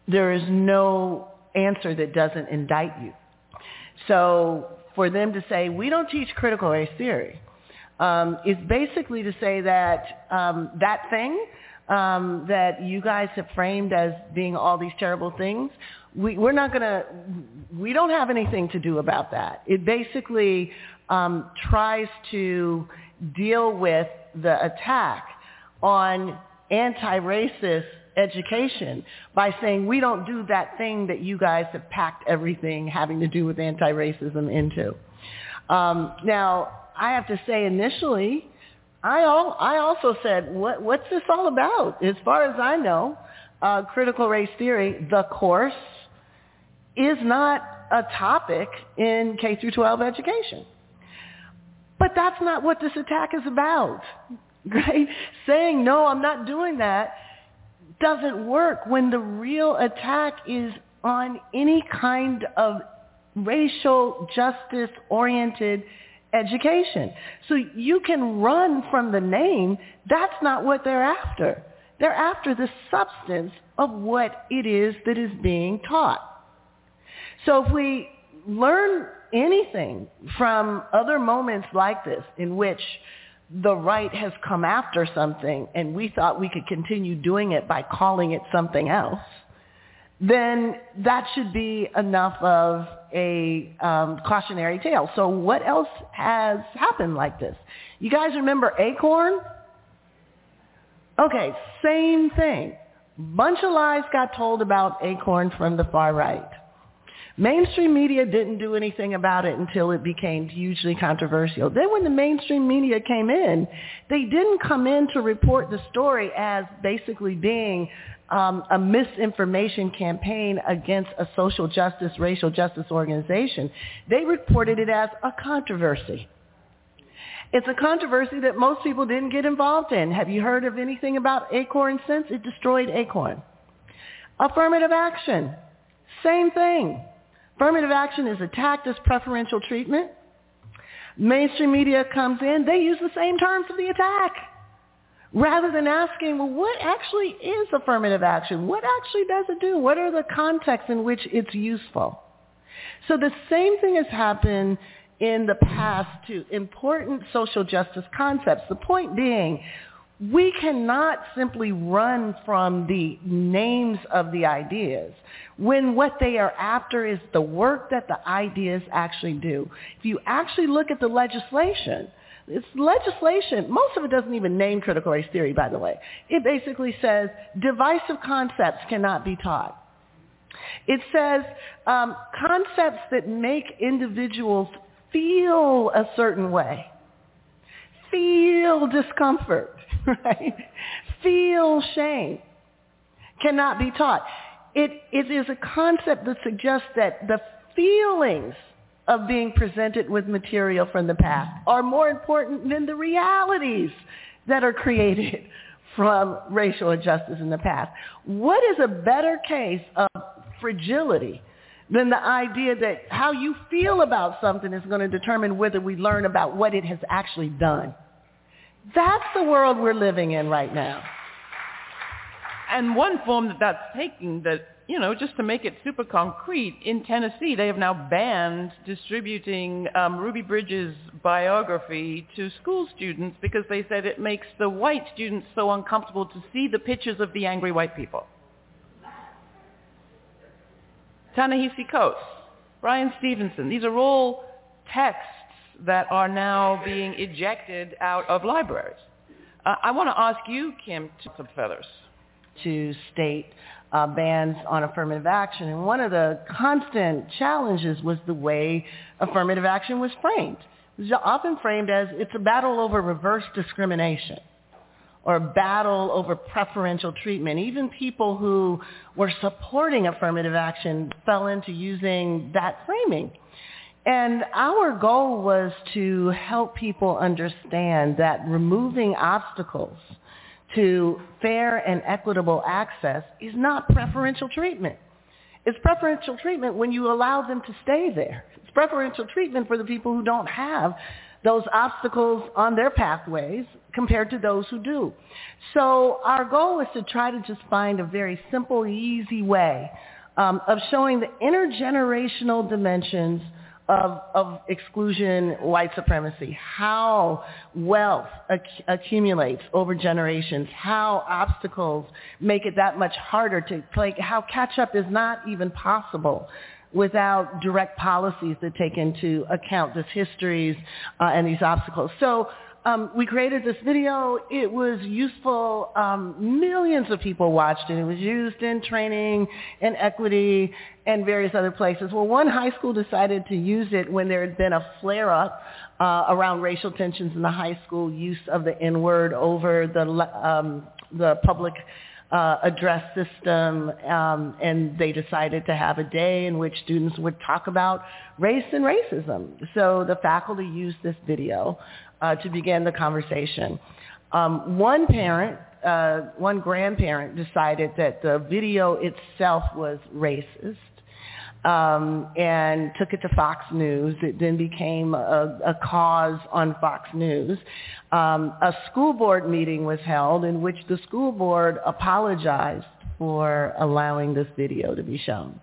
there is no answer that doesn't indict you. So for them to say, we don't teach critical race theory, um, is basically to say that um, that thing um, that you guys have framed as being all these terrible things, we, we're not going to, we don't have anything to do about that. It basically um, tries to deal with the attack on anti-racist education by saying we don't do that thing that you guys have packed everything having to do with anti-racism into. Um, now, I have to say initially, I, al- I also said, what, what's this all about? As far as I know, uh, critical race theory, the course, is not a topic in K through 12 education. But that's not what this attack is about, right? Saying, no, I'm not doing that doesn't work when the real attack is on any kind of racial justice oriented education. So you can run from the name. That's not what they're after. They're after the substance of what it is that is being taught. So if we learn anything from other moments like this in which the right has come after something and we thought we could continue doing it by calling it something else, then that should be enough of a um, cautionary tale. So what else has happened like this? You guys remember Acorn? Okay, same thing. Bunch of lies got told about Acorn from the far right. Mainstream media didn't do anything about it until it became hugely controversial. Then when the mainstream media came in, they didn't come in to report the story as basically being um, a misinformation campaign against a social justice, racial justice organization. They reported it as a controversy. It's a controversy that most people didn't get involved in. Have you heard of anything about Acorn since? It destroyed Acorn. Affirmative action. Same thing. Affirmative action is attacked as preferential treatment. Mainstream media comes in, they use the same terms for the attack. Rather than asking, well, what actually is affirmative action? What actually does it do? What are the contexts in which it's useful? So the same thing has happened in the past to important social justice concepts. The point being, we cannot simply run from the names of the ideas when what they are after is the work that the ideas actually do. If you actually look at the legislation, it's legislation. Most of it doesn't even name critical race theory, by the way. It basically says divisive concepts cannot be taught. It says um, concepts that make individuals feel a certain way, feel discomfort, right? Feel shame, cannot be taught. It, it is a concept that suggests that the feelings of being presented with material from the past are more important than the realities that are created from racial injustice in the past. What is a better case of fragility than the idea that how you feel about something is going to determine whether we learn about what it has actually done? That's the world we're living in right now. And one form that that's taking that you know, just to make it super concrete, in Tennessee, they have now banned distributing um, Ruby Bridges' biography to school students because they said it makes the white students so uncomfortable to see the pictures of the angry white people. Ta-Nehisi Coates, Bryan Stevenson, these are all texts that are now being ejected out of libraries. Uh, I want to ask you, Kim, some feathers. To state uh, bans on affirmative action. And one of the constant challenges was the way affirmative action was framed. It was often framed as it's a battle over reverse discrimination or a battle over preferential treatment. Even people who were supporting affirmative action fell into using that framing. And our goal was to help people understand that removing obstacles to fair and equitable access is not preferential treatment. It's preferential treatment when you allow them to stay there. It's preferential treatment for the people who don't have those obstacles on their pathways compared to those who do. So our goal is to try to just find a very simple, easy way um, of showing the intergenerational dimensions of, of exclusion, white supremacy, how wealth ac- accumulates over generations, how obstacles make it that much harder to play, how catch-up is not even possible without direct policies that take into account these histories uh, and these obstacles. So um, we created this video. It was useful. Um, millions of people watched it. It was used in training and equity and various other places. Well, one high school decided to use it when there had been a flare-up uh, around racial tensions in the high school use of the N-word over the um, the public uh, address system, um, and they decided to have a day in which students would talk about race and racism. So the faculty used this video uh, to begin the conversation. Um, one parent, uh, one grandparent decided that the video itself was racist um, and took it to Fox News. It then became a, a cause on Fox News. Um, a school board meeting was held in which the school board apologized for allowing this video to be shown.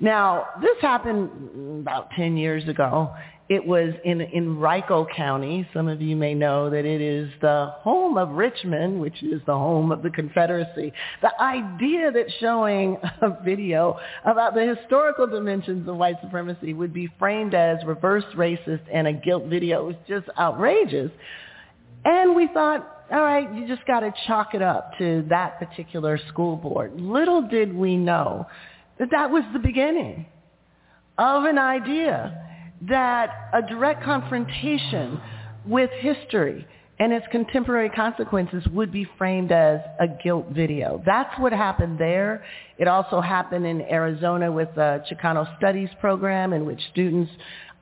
Now, this happened about 10 years ago, it was in, in Henrico County. Some of you may know that it is the home of Richmond, which is the home of the Confederacy. The idea that showing a video about the historical dimensions of white supremacy would be framed as reverse racist and a guilt video was just outrageous. And we thought, all right, you just got to chalk it up to that particular school board. Little did we know that that was the beginning of an idea that a direct confrontation with history and its contemporary consequences would be framed as a guilt video. That's what happened there. It also happened in Arizona with the Chicano Studies program in which students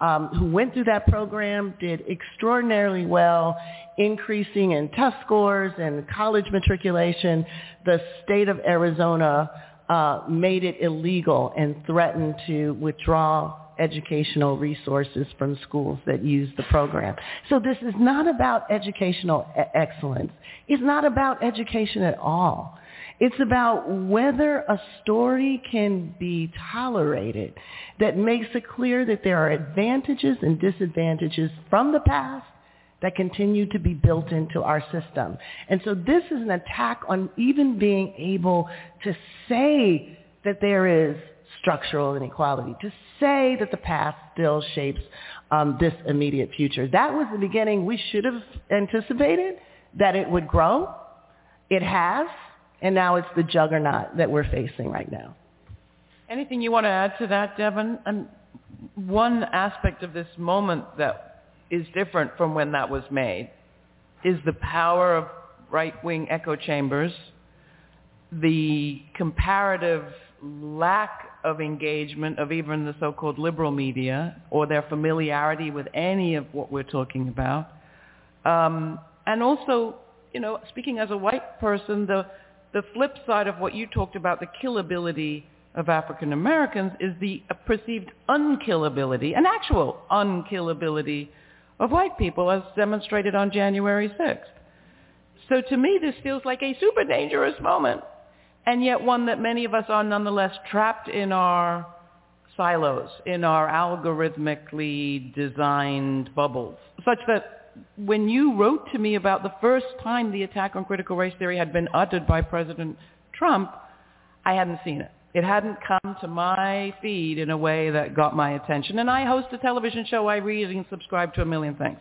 um, who went through that program did extraordinarily well, increasing in test scores and college matriculation. The state of Arizona uh, made it illegal and threatened to withdraw educational resources from schools that use the program. So this is not about educational excellence. It's not about education at all. It's about whether a story can be tolerated that makes it clear that there are advantages and disadvantages from the past that continue to be built into our system. And so this is an attack on even being able to say that there is structural inequality, to say that the past still shapes um, this immediate future. That was the beginning. We should have anticipated that it would grow. It has, and now it's the juggernaut that we're facing right now. Anything you want to add to that, Devon? And one aspect of this moment that is different from when that was made is the power of right-wing echo chambers, the comparative lack of engagement of even the so-called liberal media or their familiarity with any of what we're talking about. Um, and also, you know, speaking as a white person, the, the flip side of what you talked about, the killability of African Americans is the perceived unkillability, an actual unkillability of white people as demonstrated on January 6th. So to me, this feels like a super dangerous moment, and yet one that many of us are nonetheless trapped in our silos, in our algorithmically designed bubbles, such that when you wrote to me about the first time the attack on critical race theory had been uttered by President Trump, I hadn't seen it. It hadn't come to my feed in a way that got my attention. And I host a television show. I read and subscribe to a million things.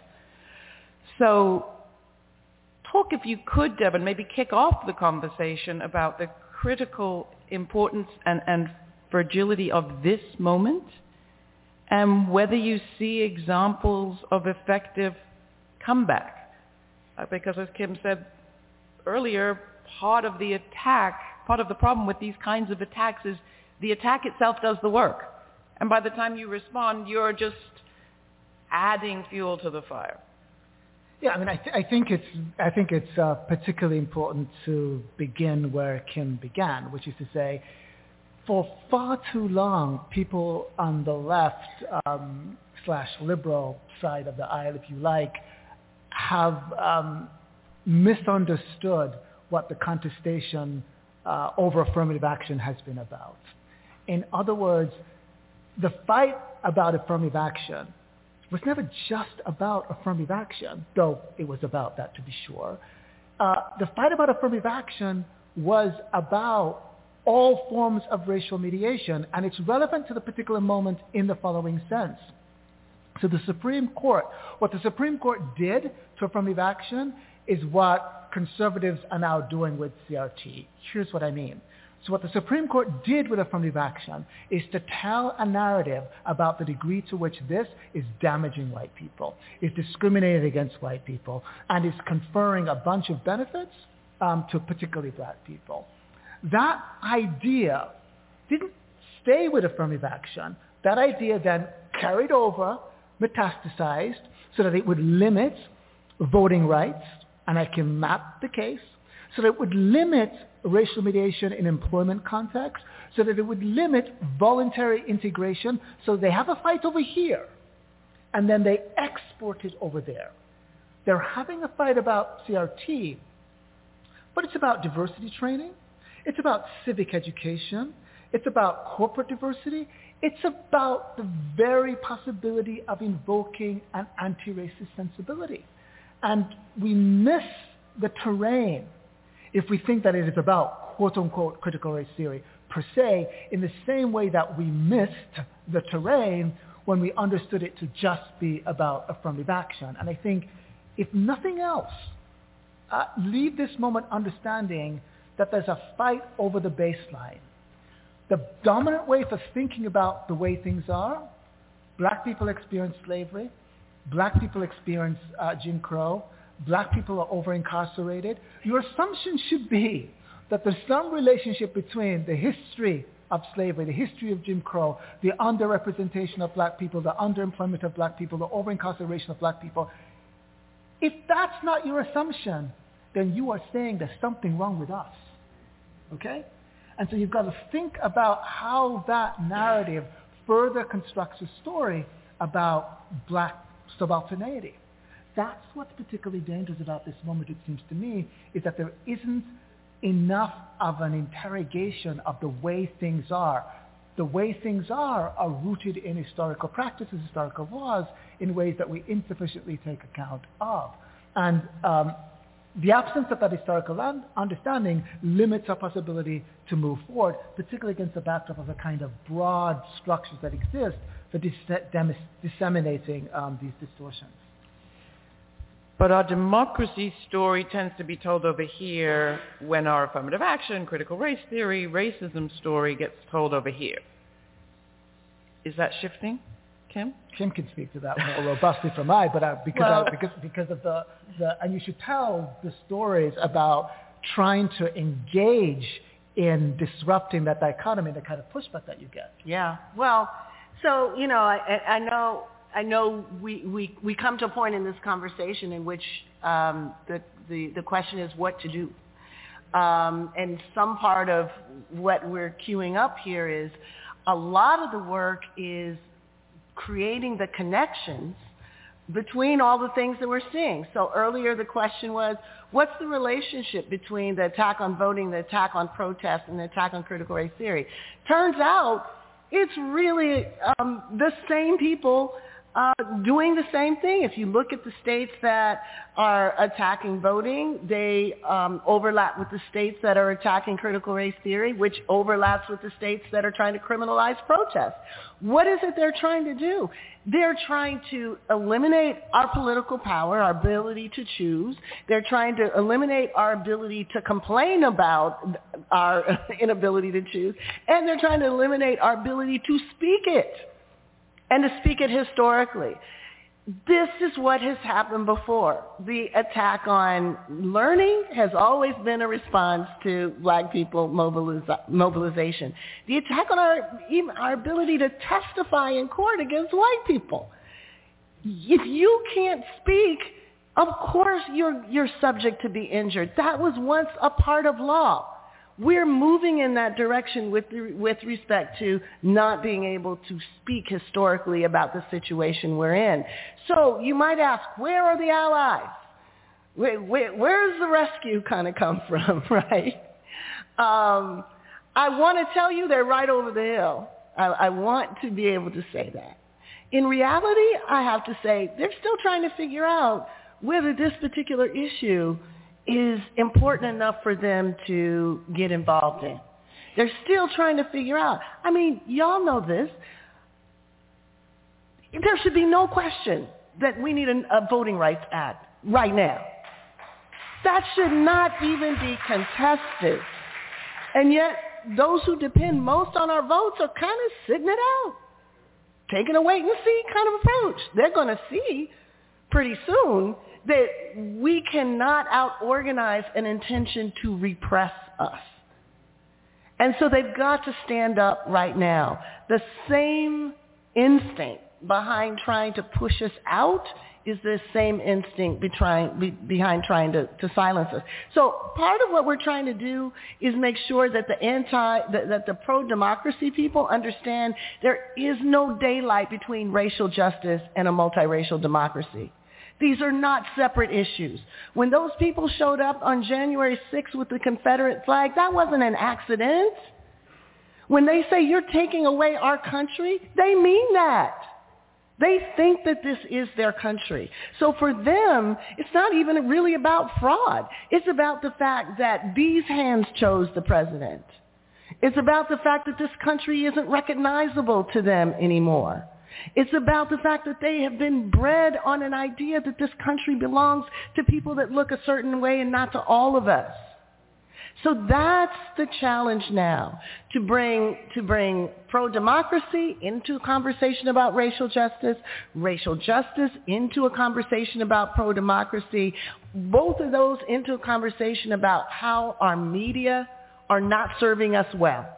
So talk, if you could, Devon, maybe kick off the conversation about the critical importance and, and fragility of this moment and whether you see examples of effective comeback. Uh, because as Kim said earlier, part of the attack part of the problem with these kinds of attacks is the attack itself does the work. And by the time you respond, you're just adding fuel to the fire. Yeah, I mean, I, th- I think it's I think it's uh, particularly important to begin where Kim began, which is to say, for far too long, people on the left um, slash liberal side of the aisle, if you like, have um, misunderstood what the contestation uh, over affirmative action has been about. In other words, the fight about affirmative action was never just about affirmative action, though it was about that to be sure. Uh, the fight about affirmative action was about all forms of racial mediation, and it's relevant to the particular moment in the following sense. So the Supreme Court, what the Supreme Court did to affirmative action is what conservatives are now doing with CRT. Here's what I mean. So what the Supreme Court did with affirmative action is to tell a narrative about the degree to which this is damaging white people, is discriminating against white people, and is conferring a bunch of benefits um, to particularly black people. That idea didn't stay with affirmative action. That idea then carried over, metastasized, so that it would limit voting rights, and I can map the case so that it would limit racial mediation in employment context, so that it would limit voluntary integration, so they have a fight over here, and then they export it over there. They're having a fight about CRT, but it's about diversity training. It's about civic education. It's about corporate diversity. It's about the very possibility of invoking an anti-racist sensibility. And we miss the terrain if we think that it is about quote-unquote critical race theory per se in the same way that we missed the terrain when we understood it to just be about affirmative action. And I think if nothing else, uh, leave this moment understanding that there's a fight over the baseline. The dominant way for thinking about the way things are, black people experience slavery, black people experience uh, Jim Crow, black people are over-incarcerated, your assumption should be that there's some relationship between the history of slavery, the history of Jim Crow, the underrepresentation of black people, the underemployment of black people, the over-incarceration of black people. If that's not your assumption, then you are saying there's something wrong with us. Okay? And so you've got to think about how that narrative further constructs a story about black subalternity. That's what's particularly dangerous about this moment, it seems to me, is that there isn't enough of an interrogation of the way things are. The way things are are rooted in historical practices, historical laws, in ways that we insufficiently take account of. And um, The absence of that historical understanding limits our possibility to move forward, particularly against the backdrop of the kind of broad structures that exist for dem- disseminating um, these distortions. But our democracy story tends to be told over here when our affirmative action, critical race theory, racism story gets told over here. Is that shifting? Kim? Kim can speak to that more robustly from I, but uh, because, Well- I, because because of the, the and you should tell the stories about trying to engage in disrupting that dichotomy, the kind of pushback that you get. Yeah. Well, so you know, I, I I know I know we, we we come to a point in this conversation in which um, the, the the question is what to do, um, and some part of what we're queuing up here is a lot of the work is creating the connections between all the things that we're seeing. So earlier the question was, what's the relationship between the attack on voting, the attack on protest, and the attack on critical race theory? Turns out it's really um, the same people uh, doing the same thing. If you look at the states that are attacking voting, they um, overlap with the states that are attacking critical race theory, which overlaps with the states that are trying to criminalize protest. What is it they're trying to do? They're trying to eliminate our political power, our ability to choose. They're trying to eliminate our ability to complain about our inability to choose. And they're trying to eliminate our ability to speak it and to speak it historically. This is what has happened before. The attack on learning has always been a response to black people mobiliza- mobilization. The attack on our, our ability to testify in court against white people. If you can't speak, of course you're, you're subject to be injured. That was once a part of law we're moving in that direction with with respect to not being able to speak historically about the situation we're in. So you might ask, where are the allies? Where, where, where's the rescue kind of come from, right? Um, I want to tell you they're right over the hill. I, I want to be able to say that. In reality, I have to say they're still trying to figure out whether this particular issue is important enough for them to get involved in. They're still trying to figure out. I mean, y'all know this. There should be no question that we need a, voting rights act right now. That should not even be contested. And yet, those who depend most on our votes are kind of sitting it out, taking a wait and see kind of approach. They're going to see pretty soon that we cannot out-organize an intention to repress us. And so they've got to stand up right now. The same instinct behind trying to push us out is the same instinct be trying, be, behind trying to, to silence us. So part of what we're trying to do is make sure that the anti, that, that the pro-democracy people understand there is no daylight between racial justice and a multiracial democracy. These are not separate issues. When those people showed up on January 6th with the Confederate flag, that wasn't an accident. When they say you're taking away our country, they mean that. They think that this is their country. So for them, it's not even really about fraud. It's about the fact that these hands chose the president. It's about the fact that this country isn't recognizable to them anymore. It's about the fact that they have been bred on an idea that this country belongs to people that look a certain way and not to all of us. So that's the challenge now, to bring, to bring pro-democracy into a conversation about racial justice, racial justice into a conversation about pro-democracy, both of those into a conversation about how our media are not serving us well.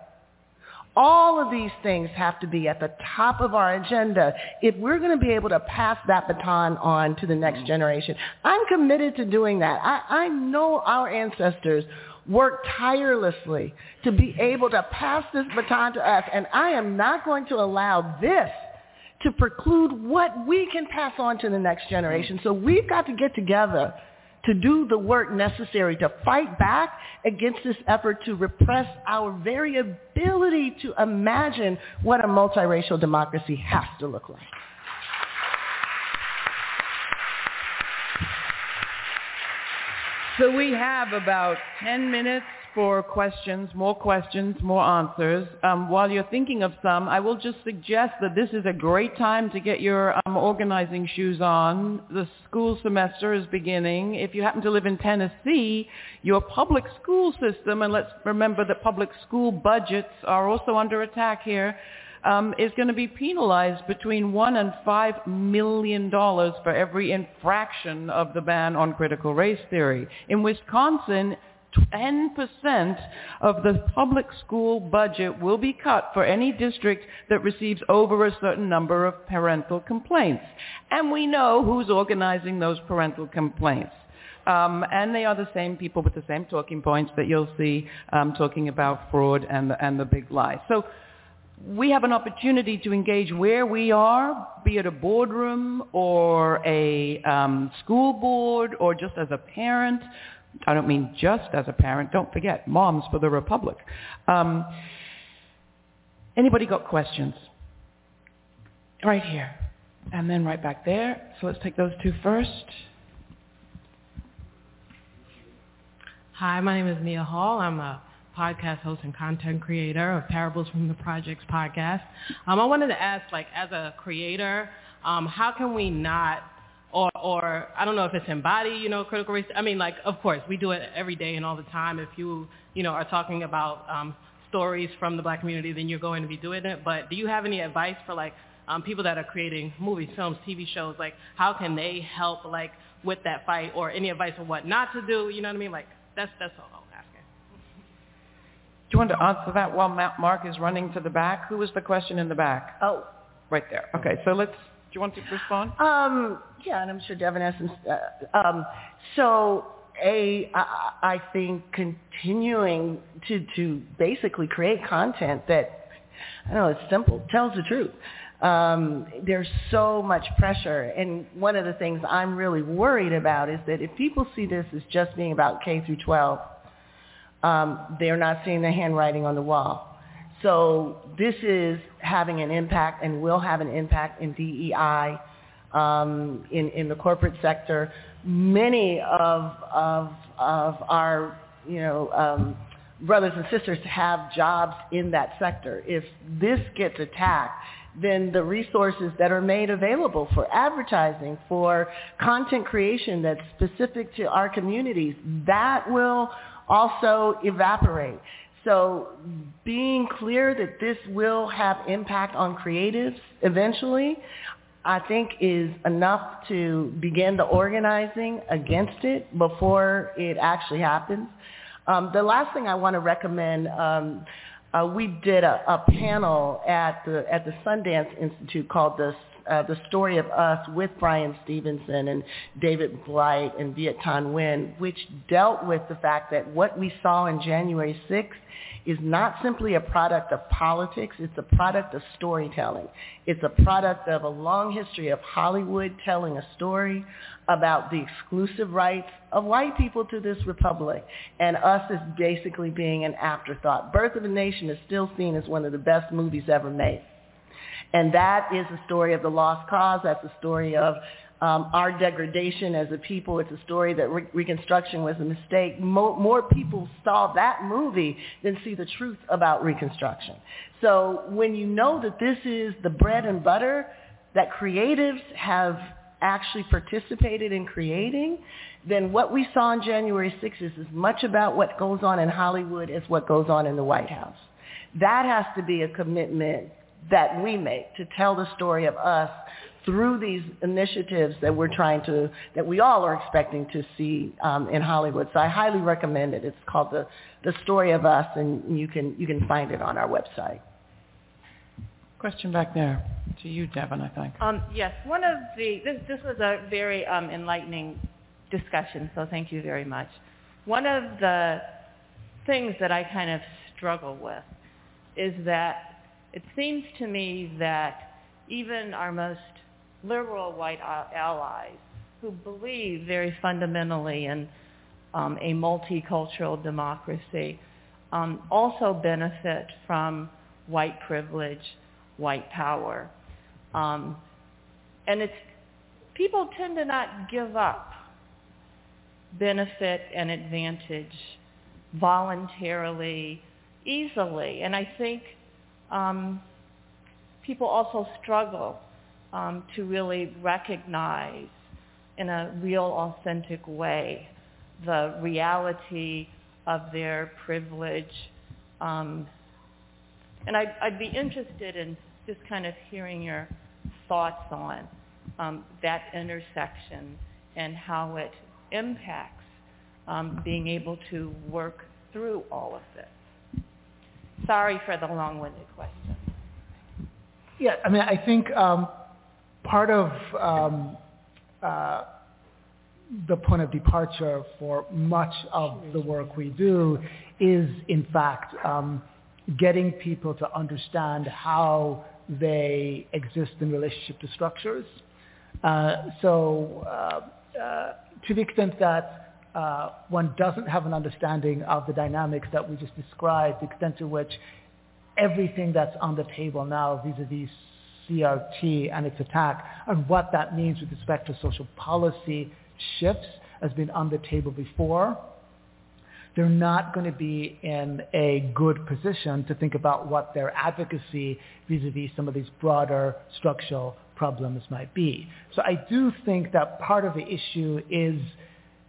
All of these things have to be at the top of our agenda if we're going to be able to pass that baton on to the next generation. I'm committed to doing that. I, I know our ancestors worked tirelessly to be able to pass this baton to us, and I am not going to allow this to preclude what we can pass on to the next generation. So we've got to get together to do the work necessary to fight back against this effort to repress our very ability to imagine what a multiracial democracy has to look like. So we have about 10 minutes for questions, more questions, more answers. Um, while you're thinking of some, I will just suggest that this is a great time to get your um, organizing shoes on. The school semester is beginning. If you happen to live in Tennessee, your public school system, and let's remember that public school budgets are also under attack here, um, is going to be penalized between one and five million dollars for every infraction of the ban on critical race theory. In Wisconsin, 10% of the public school budget will be cut for any district that receives over a certain number of parental complaints. And we know who's organizing those parental complaints. Um, and they are the same people with the same talking points that you'll see um, talking about fraud and the, and the big lie. So we have an opportunity to engage where we are, be it a boardroom or a um, school board or just as a parent. I don't mean just as a parent. Don't forget, moms for the republic. Um, anybody got questions? Right here. And then right back there. So let's take those two first. Hi, my name is Mia Hall. I'm a podcast host and content creator of Parables from the Projects podcast. Um, I wanted to ask, like, as a creator, um, how can we not, or, or I don't know if it's embody, you know, critical race. I mean, like, of course, we do it every day and all the time. If you, you know, are talking about um, stories from the black community, then you're going to be doing it. But do you have any advice for like um, people that are creating movies, films, TV shows? Like, how can they help, like, with that fight, or any advice on what not to do? You know what I mean? Like, that's that's all. I'm asking. Do you want to answer that while Mark is running to the back? Who was the question in the back? Oh. Right there. Okay, so let's, do you want to respond? Um, yeah, and I'm sure Devon has some. Uh, um, so, a, I, I think continuing to, to basically create content that, I know it's simple, tells the truth. Um, there's so much pressure. And one of the things I'm really worried about is that if people see this as just being about K through 12, um, they're not seeing the handwriting on the wall. So this is having an impact and will have an impact in DEI, um, in, in the corporate sector. Many of, of, of our, you know, um, brothers and sisters have jobs in that sector. If this gets attacked, then the resources that are made available for advertising, for content creation that's specific to our communities, that will also evaporate. So being clear that this will have impact on creatives eventually, I think is enough to begin the organizing against it before it actually happens. Um, the last thing I want to recommend, um, uh, we did a, a panel at the at the Sundance Institute called the uh, the story of us with Bryan Stevenson and David Blight and Viet Thanh Nguyen, which dealt with the fact that what we saw in January 6th is not simply a product of politics, it's a product of storytelling. It's a product of a long history of Hollywood telling a story about the exclusive rights of white people to this republic and us as basically being an afterthought. Birth of a Nation is still seen as one of the best movies ever made. And that is the story of the lost cause. That's the story of um, our degradation as a people. It's a story that re- Reconstruction was a mistake. More, more people saw that movie than see the truth about Reconstruction. So when you know that this is the bread and butter that creatives have actually participated in creating, then what we saw on January 6th is as much about what goes on in Hollywood as what goes on in the White House. That has to be a commitment that we make to tell the story of us through these initiatives that we're trying to, that we all are expecting to see um, in Hollywood. So I highly recommend it. It's called the, the Story of Us, and you can, you can find it on our website. Question back there to you, Devon, I think. Um, yes, one of the, this, this was a very um, enlightening discussion, so thank you very much. One of the things that I kind of struggle with is that it seems to me that even our most liberal white allies who believe very fundamentally in um, a multicultural democracy um, also benefit from white privilege, white power. Um, and it's, people tend to not give up benefit and advantage voluntarily, easily. And I think um, people also struggle um, to really recognize in a real, authentic way the reality of their privilege. Um, and I'd, I'd, be interested in just kind of hearing your thoughts on um, that intersection and how it impacts um, being able to work through all of this. Sorry for the long-winded question. Yeah, I mean, I think um, part of um, uh, the point of departure for much of the work we do is, in fact, um, getting people to understand how they exist in relationship to structures. Uh, so uh, uh, to the extent that uh, one doesn't have an understanding of the dynamics that we just described, the extent to which everything that's on the table now vis-a-vis CRT and its attack and what that means with respect to social policy shifts has been on the table before, they're not going to be in a good position to think about what their advocacy vis-a-vis some of these broader structural problems might be. So I do think that part of the issue is,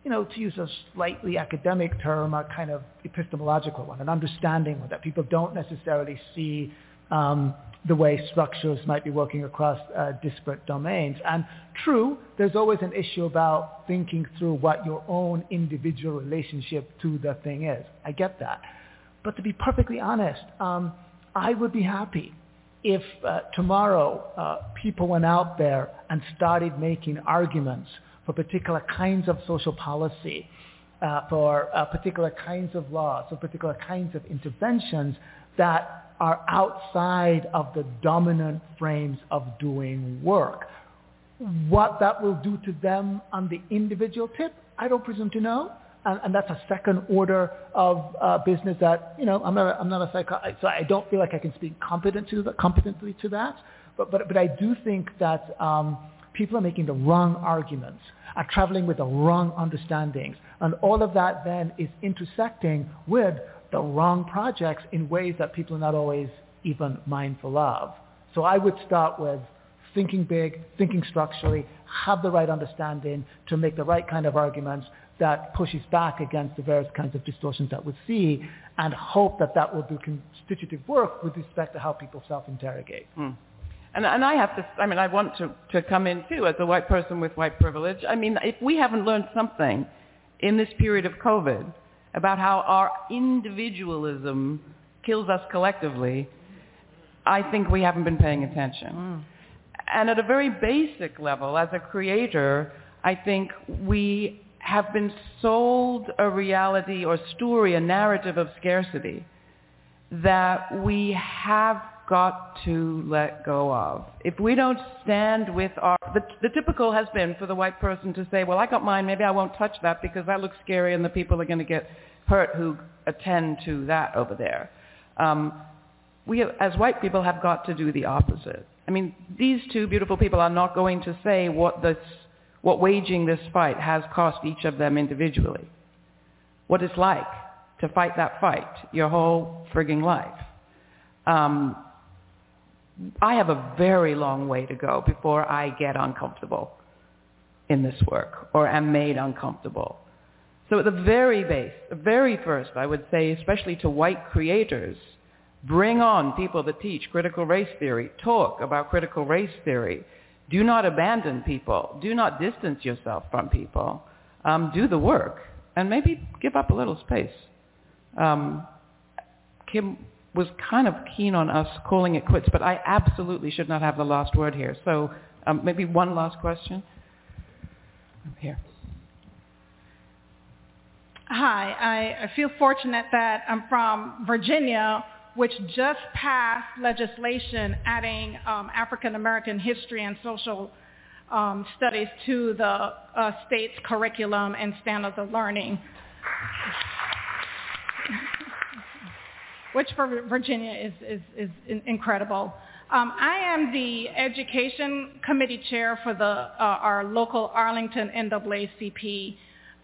you know, to use a slightly academic term, a kind of epistemological one, an understanding one that people don't necessarily see um, the way structures might be working across uh, disparate domains. And true, there's always an issue about thinking through what your own individual relationship to the thing is. I get that. But to be perfectly honest, um, I would be happy if uh, tomorrow uh, people went out there and started making arguments for particular kinds of social policy, uh, for uh, particular kinds of laws, for particular kinds of interventions that are outside of the dominant frames of doing work. What that will do to them on the individual tip, I don't presume to know. And, and that's a second order of uh, business that, you know, I'm not, a, I'm not a psychologist, so I don't feel like I can speak competently to that. But, but, but I do think that um, people are making the wrong arguments, are traveling with the wrong understandings. And all of that then is intersecting with the wrong projects in ways that people are not always even mindful of. So I would start with thinking big, thinking structurally, have the right understanding to make the right kind of arguments that pushes back against the various kinds of distortions that we see and hope that that will do constitutive work with respect to how people self-interrogate. Hmm. And, and I have to, I mean, I want to, to come in too as a white person with white privilege. I mean, if we haven't learned something in this period of COVID, about how our individualism kills us collectively, I think we haven't been paying attention. Mm. And at a very basic level, as a creator, I think we have been sold a reality or story, a narrative of scarcity that we have got to let go of. If we don't stand with our, the, the typical has been for the white person to say, well, I got mine, maybe I won't touch that because that looks scary and the people are going to get hurt who attend to that over there. Um, we, have, as white people, have got to do the opposite. I mean, these two beautiful people are not going to say what this, what waging this fight has cost each of them individually. What it's like to fight that fight your whole frigging life. Um, I have a very long way to go before I get uncomfortable in this work or am made uncomfortable. So at the very base, the very first, I would say, especially to white creators, bring on people that teach critical race theory, talk about critical race theory. Do not abandon people. Do not distance yourself from people. Um, do the work and maybe give up a little space. Um, Kim was kind of keen on us calling it quits, but I absolutely should not have the last word here. So um, maybe one last question. Here. Hi, I, I feel fortunate that I'm from Virginia, which just passed legislation adding um, African American history and social um, studies to the uh, state's curriculum and standards of learning. Which for Virginia is, is, is incredible. Um, I am the education committee chair for the, uh, our local Arlington NAACP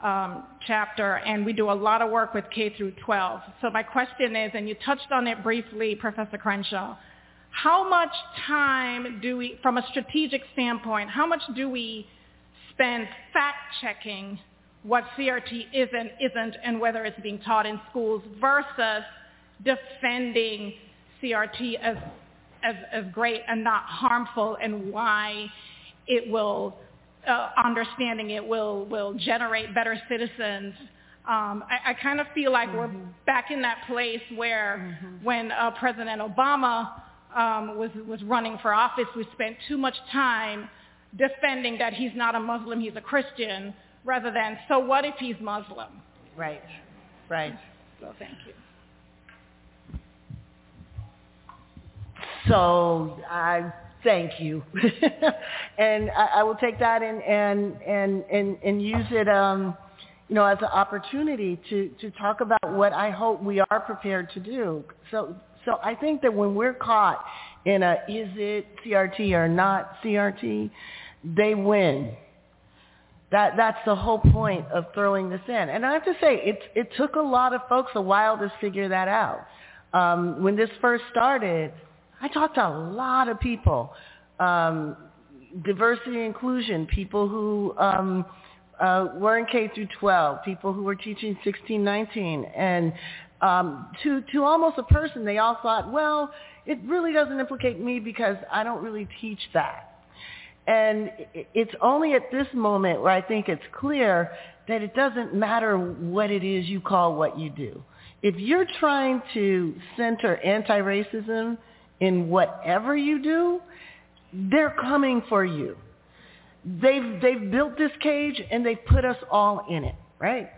um, chapter, and we do a lot of work with K through 12. So my question is, and you touched on it briefly, Professor Crenshaw, how much time do we, from a strategic standpoint, how much do we spend fact-checking what CRT is and isn't and whether it's being taught in schools versus defending CRT as, as, as great and not harmful and why it will, uh, understanding it will, will generate better citizens. Um, I, I kind of feel like mm-hmm. we're back in that place where mm-hmm. when uh, President Obama um, was, was running for office, we spent too much time defending that he's not a Muslim, he's a Christian, rather than, so what if he's Muslim? Right, right. So thank you. So I thank you, and I, I, will take that and and and and, and use it, um, you know, as an opportunity to to talk about what I hope we are prepared to do. So so I think that when we're caught in a is it CRT or not CRT, they win. That that's the whole point of throwing this in. And I have to say, it it took a lot of folks a while to figure that out. Um, when this first started, I talked to a lot of people, um, diversity inclusion, people who um, uh, were in K through 12, people who were teaching 16, 19, and um, to to almost a person, they all thought, well, it really doesn't implicate me because I don't really teach that. And it's only at this moment where I think it's clear that it doesn't matter what it is you call what you do. If you're trying to center anti-racism in whatever you do, they're coming for you. They've, they've built this cage and they've put us all in it, right?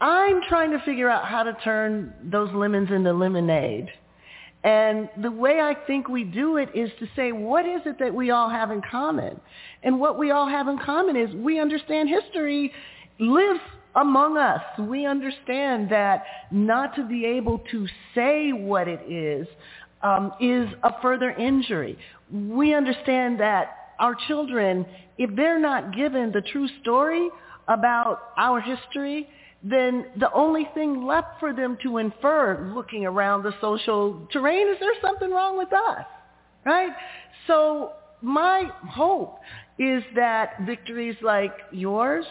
I'm trying to figure out how to turn those lemons into lemonade. And the way I think we do it is to say, what is it that we all have in common? And what we all have in common is we understand history lives among us. We understand that not to be able to say what it is um, is a further injury. We understand that our children, if they're not given the true story about our history, then the only thing left for them to infer looking around the social terrain is there's something wrong with us, right? So my hope is that victories like yours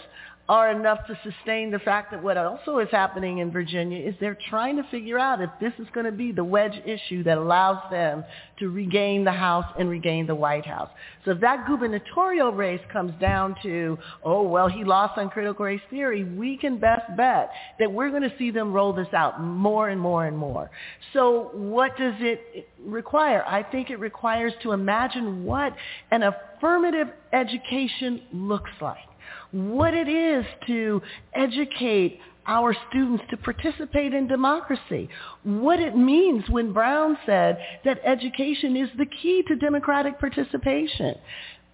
are enough to sustain the fact that what also is happening in Virginia is they're trying to figure out if this is going to be the wedge issue that allows them to regain the House and regain the White House. So if that gubernatorial race comes down to, oh, well, he lost on critical race theory, we can best bet that we're going to see them roll this out more and more and more. So what does it require? I think it requires to imagine what an affirmative education looks like what it is to educate our students to participate in democracy, what it means when Brown said that education is the key to democratic participation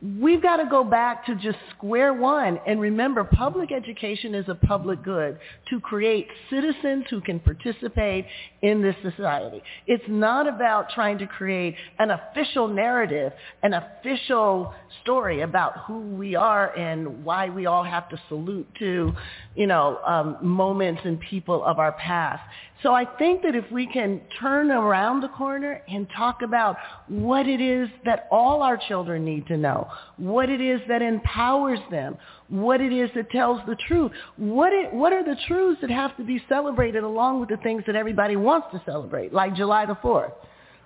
we've got to go back to just square one and remember public education is a public good to create citizens who can participate in this society. It's not about trying to create an official narrative, an official story about who we are and why we all have to salute to, you know, um, moments and people of our past. So I think that if we can turn around the corner and talk about what it is that all our children need to know, what it is that empowers them, what it is that tells the truth, what, it, what are the truths that have to be celebrated along with the things that everybody wants to celebrate, like July the 4th,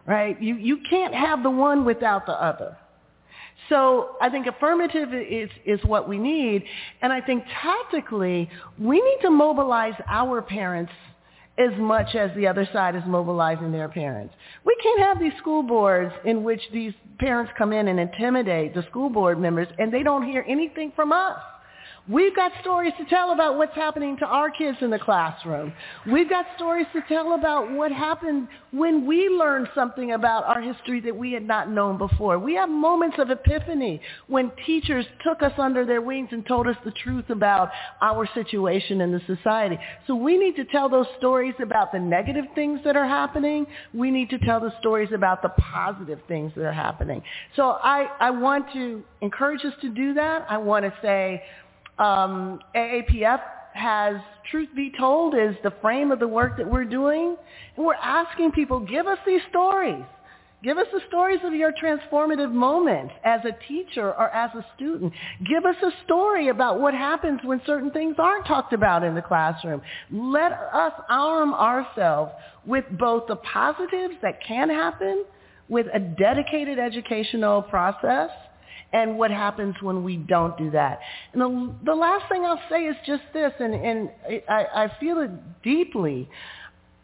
right? You, you can't have the one without the other. So I think affirmative is, is what we need. And I think tactically, we need to mobilize our parents as much as the other side is mobilizing their parents. We can't have these school boards in which these parents come in and intimidate the school board members and they don't hear anything from us. We've got stories to tell about what's happening to our kids in the classroom. We've got stories to tell about what happened when we learned something about our history that we had not known before. We have moments of epiphany when teachers took us under their wings and told us the truth about our situation in the society. So we need to tell those stories about the negative things that are happening. We need to tell the stories about the positive things that are happening. So I, I want to encourage us to do that. I want to say, Um, AAPF has Truth Be Told is the frame of the work that we're doing. And we're asking people, give us these stories. Give us the stories of your transformative moments as a teacher or as a student. Give us a story about what happens when certain things aren't talked about in the classroom. Let us arm ourselves with both the positives that can happen with a dedicated educational process and what happens when we don't do that. And the, the last thing I'll say is just this, and, and I, I feel it deeply.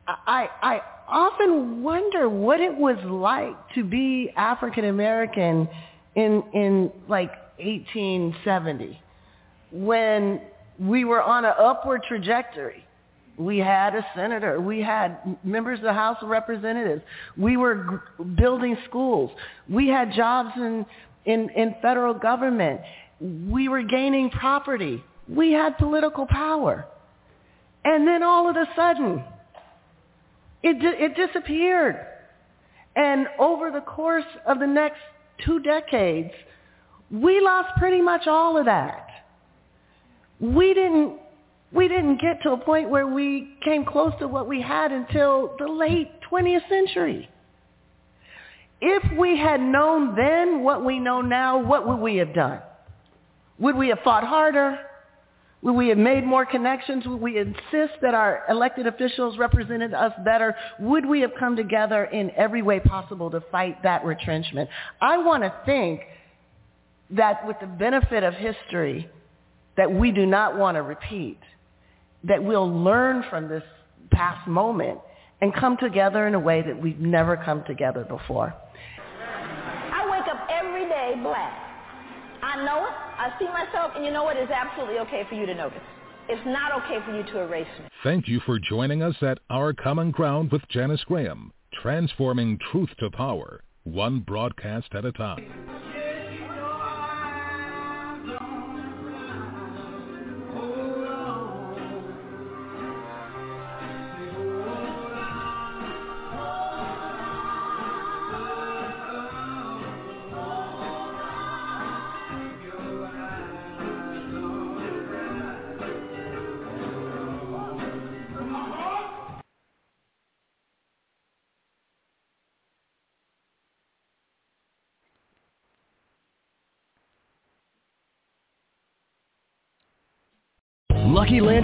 I, I often wonder what it was like to be African American in in like 1870 when we were on an upward trajectory. We had a senator. We had members of the House of Representatives. We were g- building schools. We had jobs in, in, in federal government. We were gaining property. We had political power. And then all of a sudden, it, it disappeared. And over the course of the next two decades, we lost pretty much all of that. We didn't, we didn't get to a point where we came close to what we had until the late 20th century. If we had known then what we know now, what would we have done? Would we have fought harder? Would we have made more connections? Would we insist that our elected officials represented us better? Would we have come together in every way possible to fight that retrenchment? I want to think that with the benefit of history that we do not want to repeat, that we'll learn from this past moment and come together in a way that we've never come together before. Black. I know it. I see myself, and you know what? It's absolutely okay for you to notice. It's not okay for you to erase me. Thank you for joining us at Our Common Ground with Janice Graham, transforming truth to power, one broadcast at a time.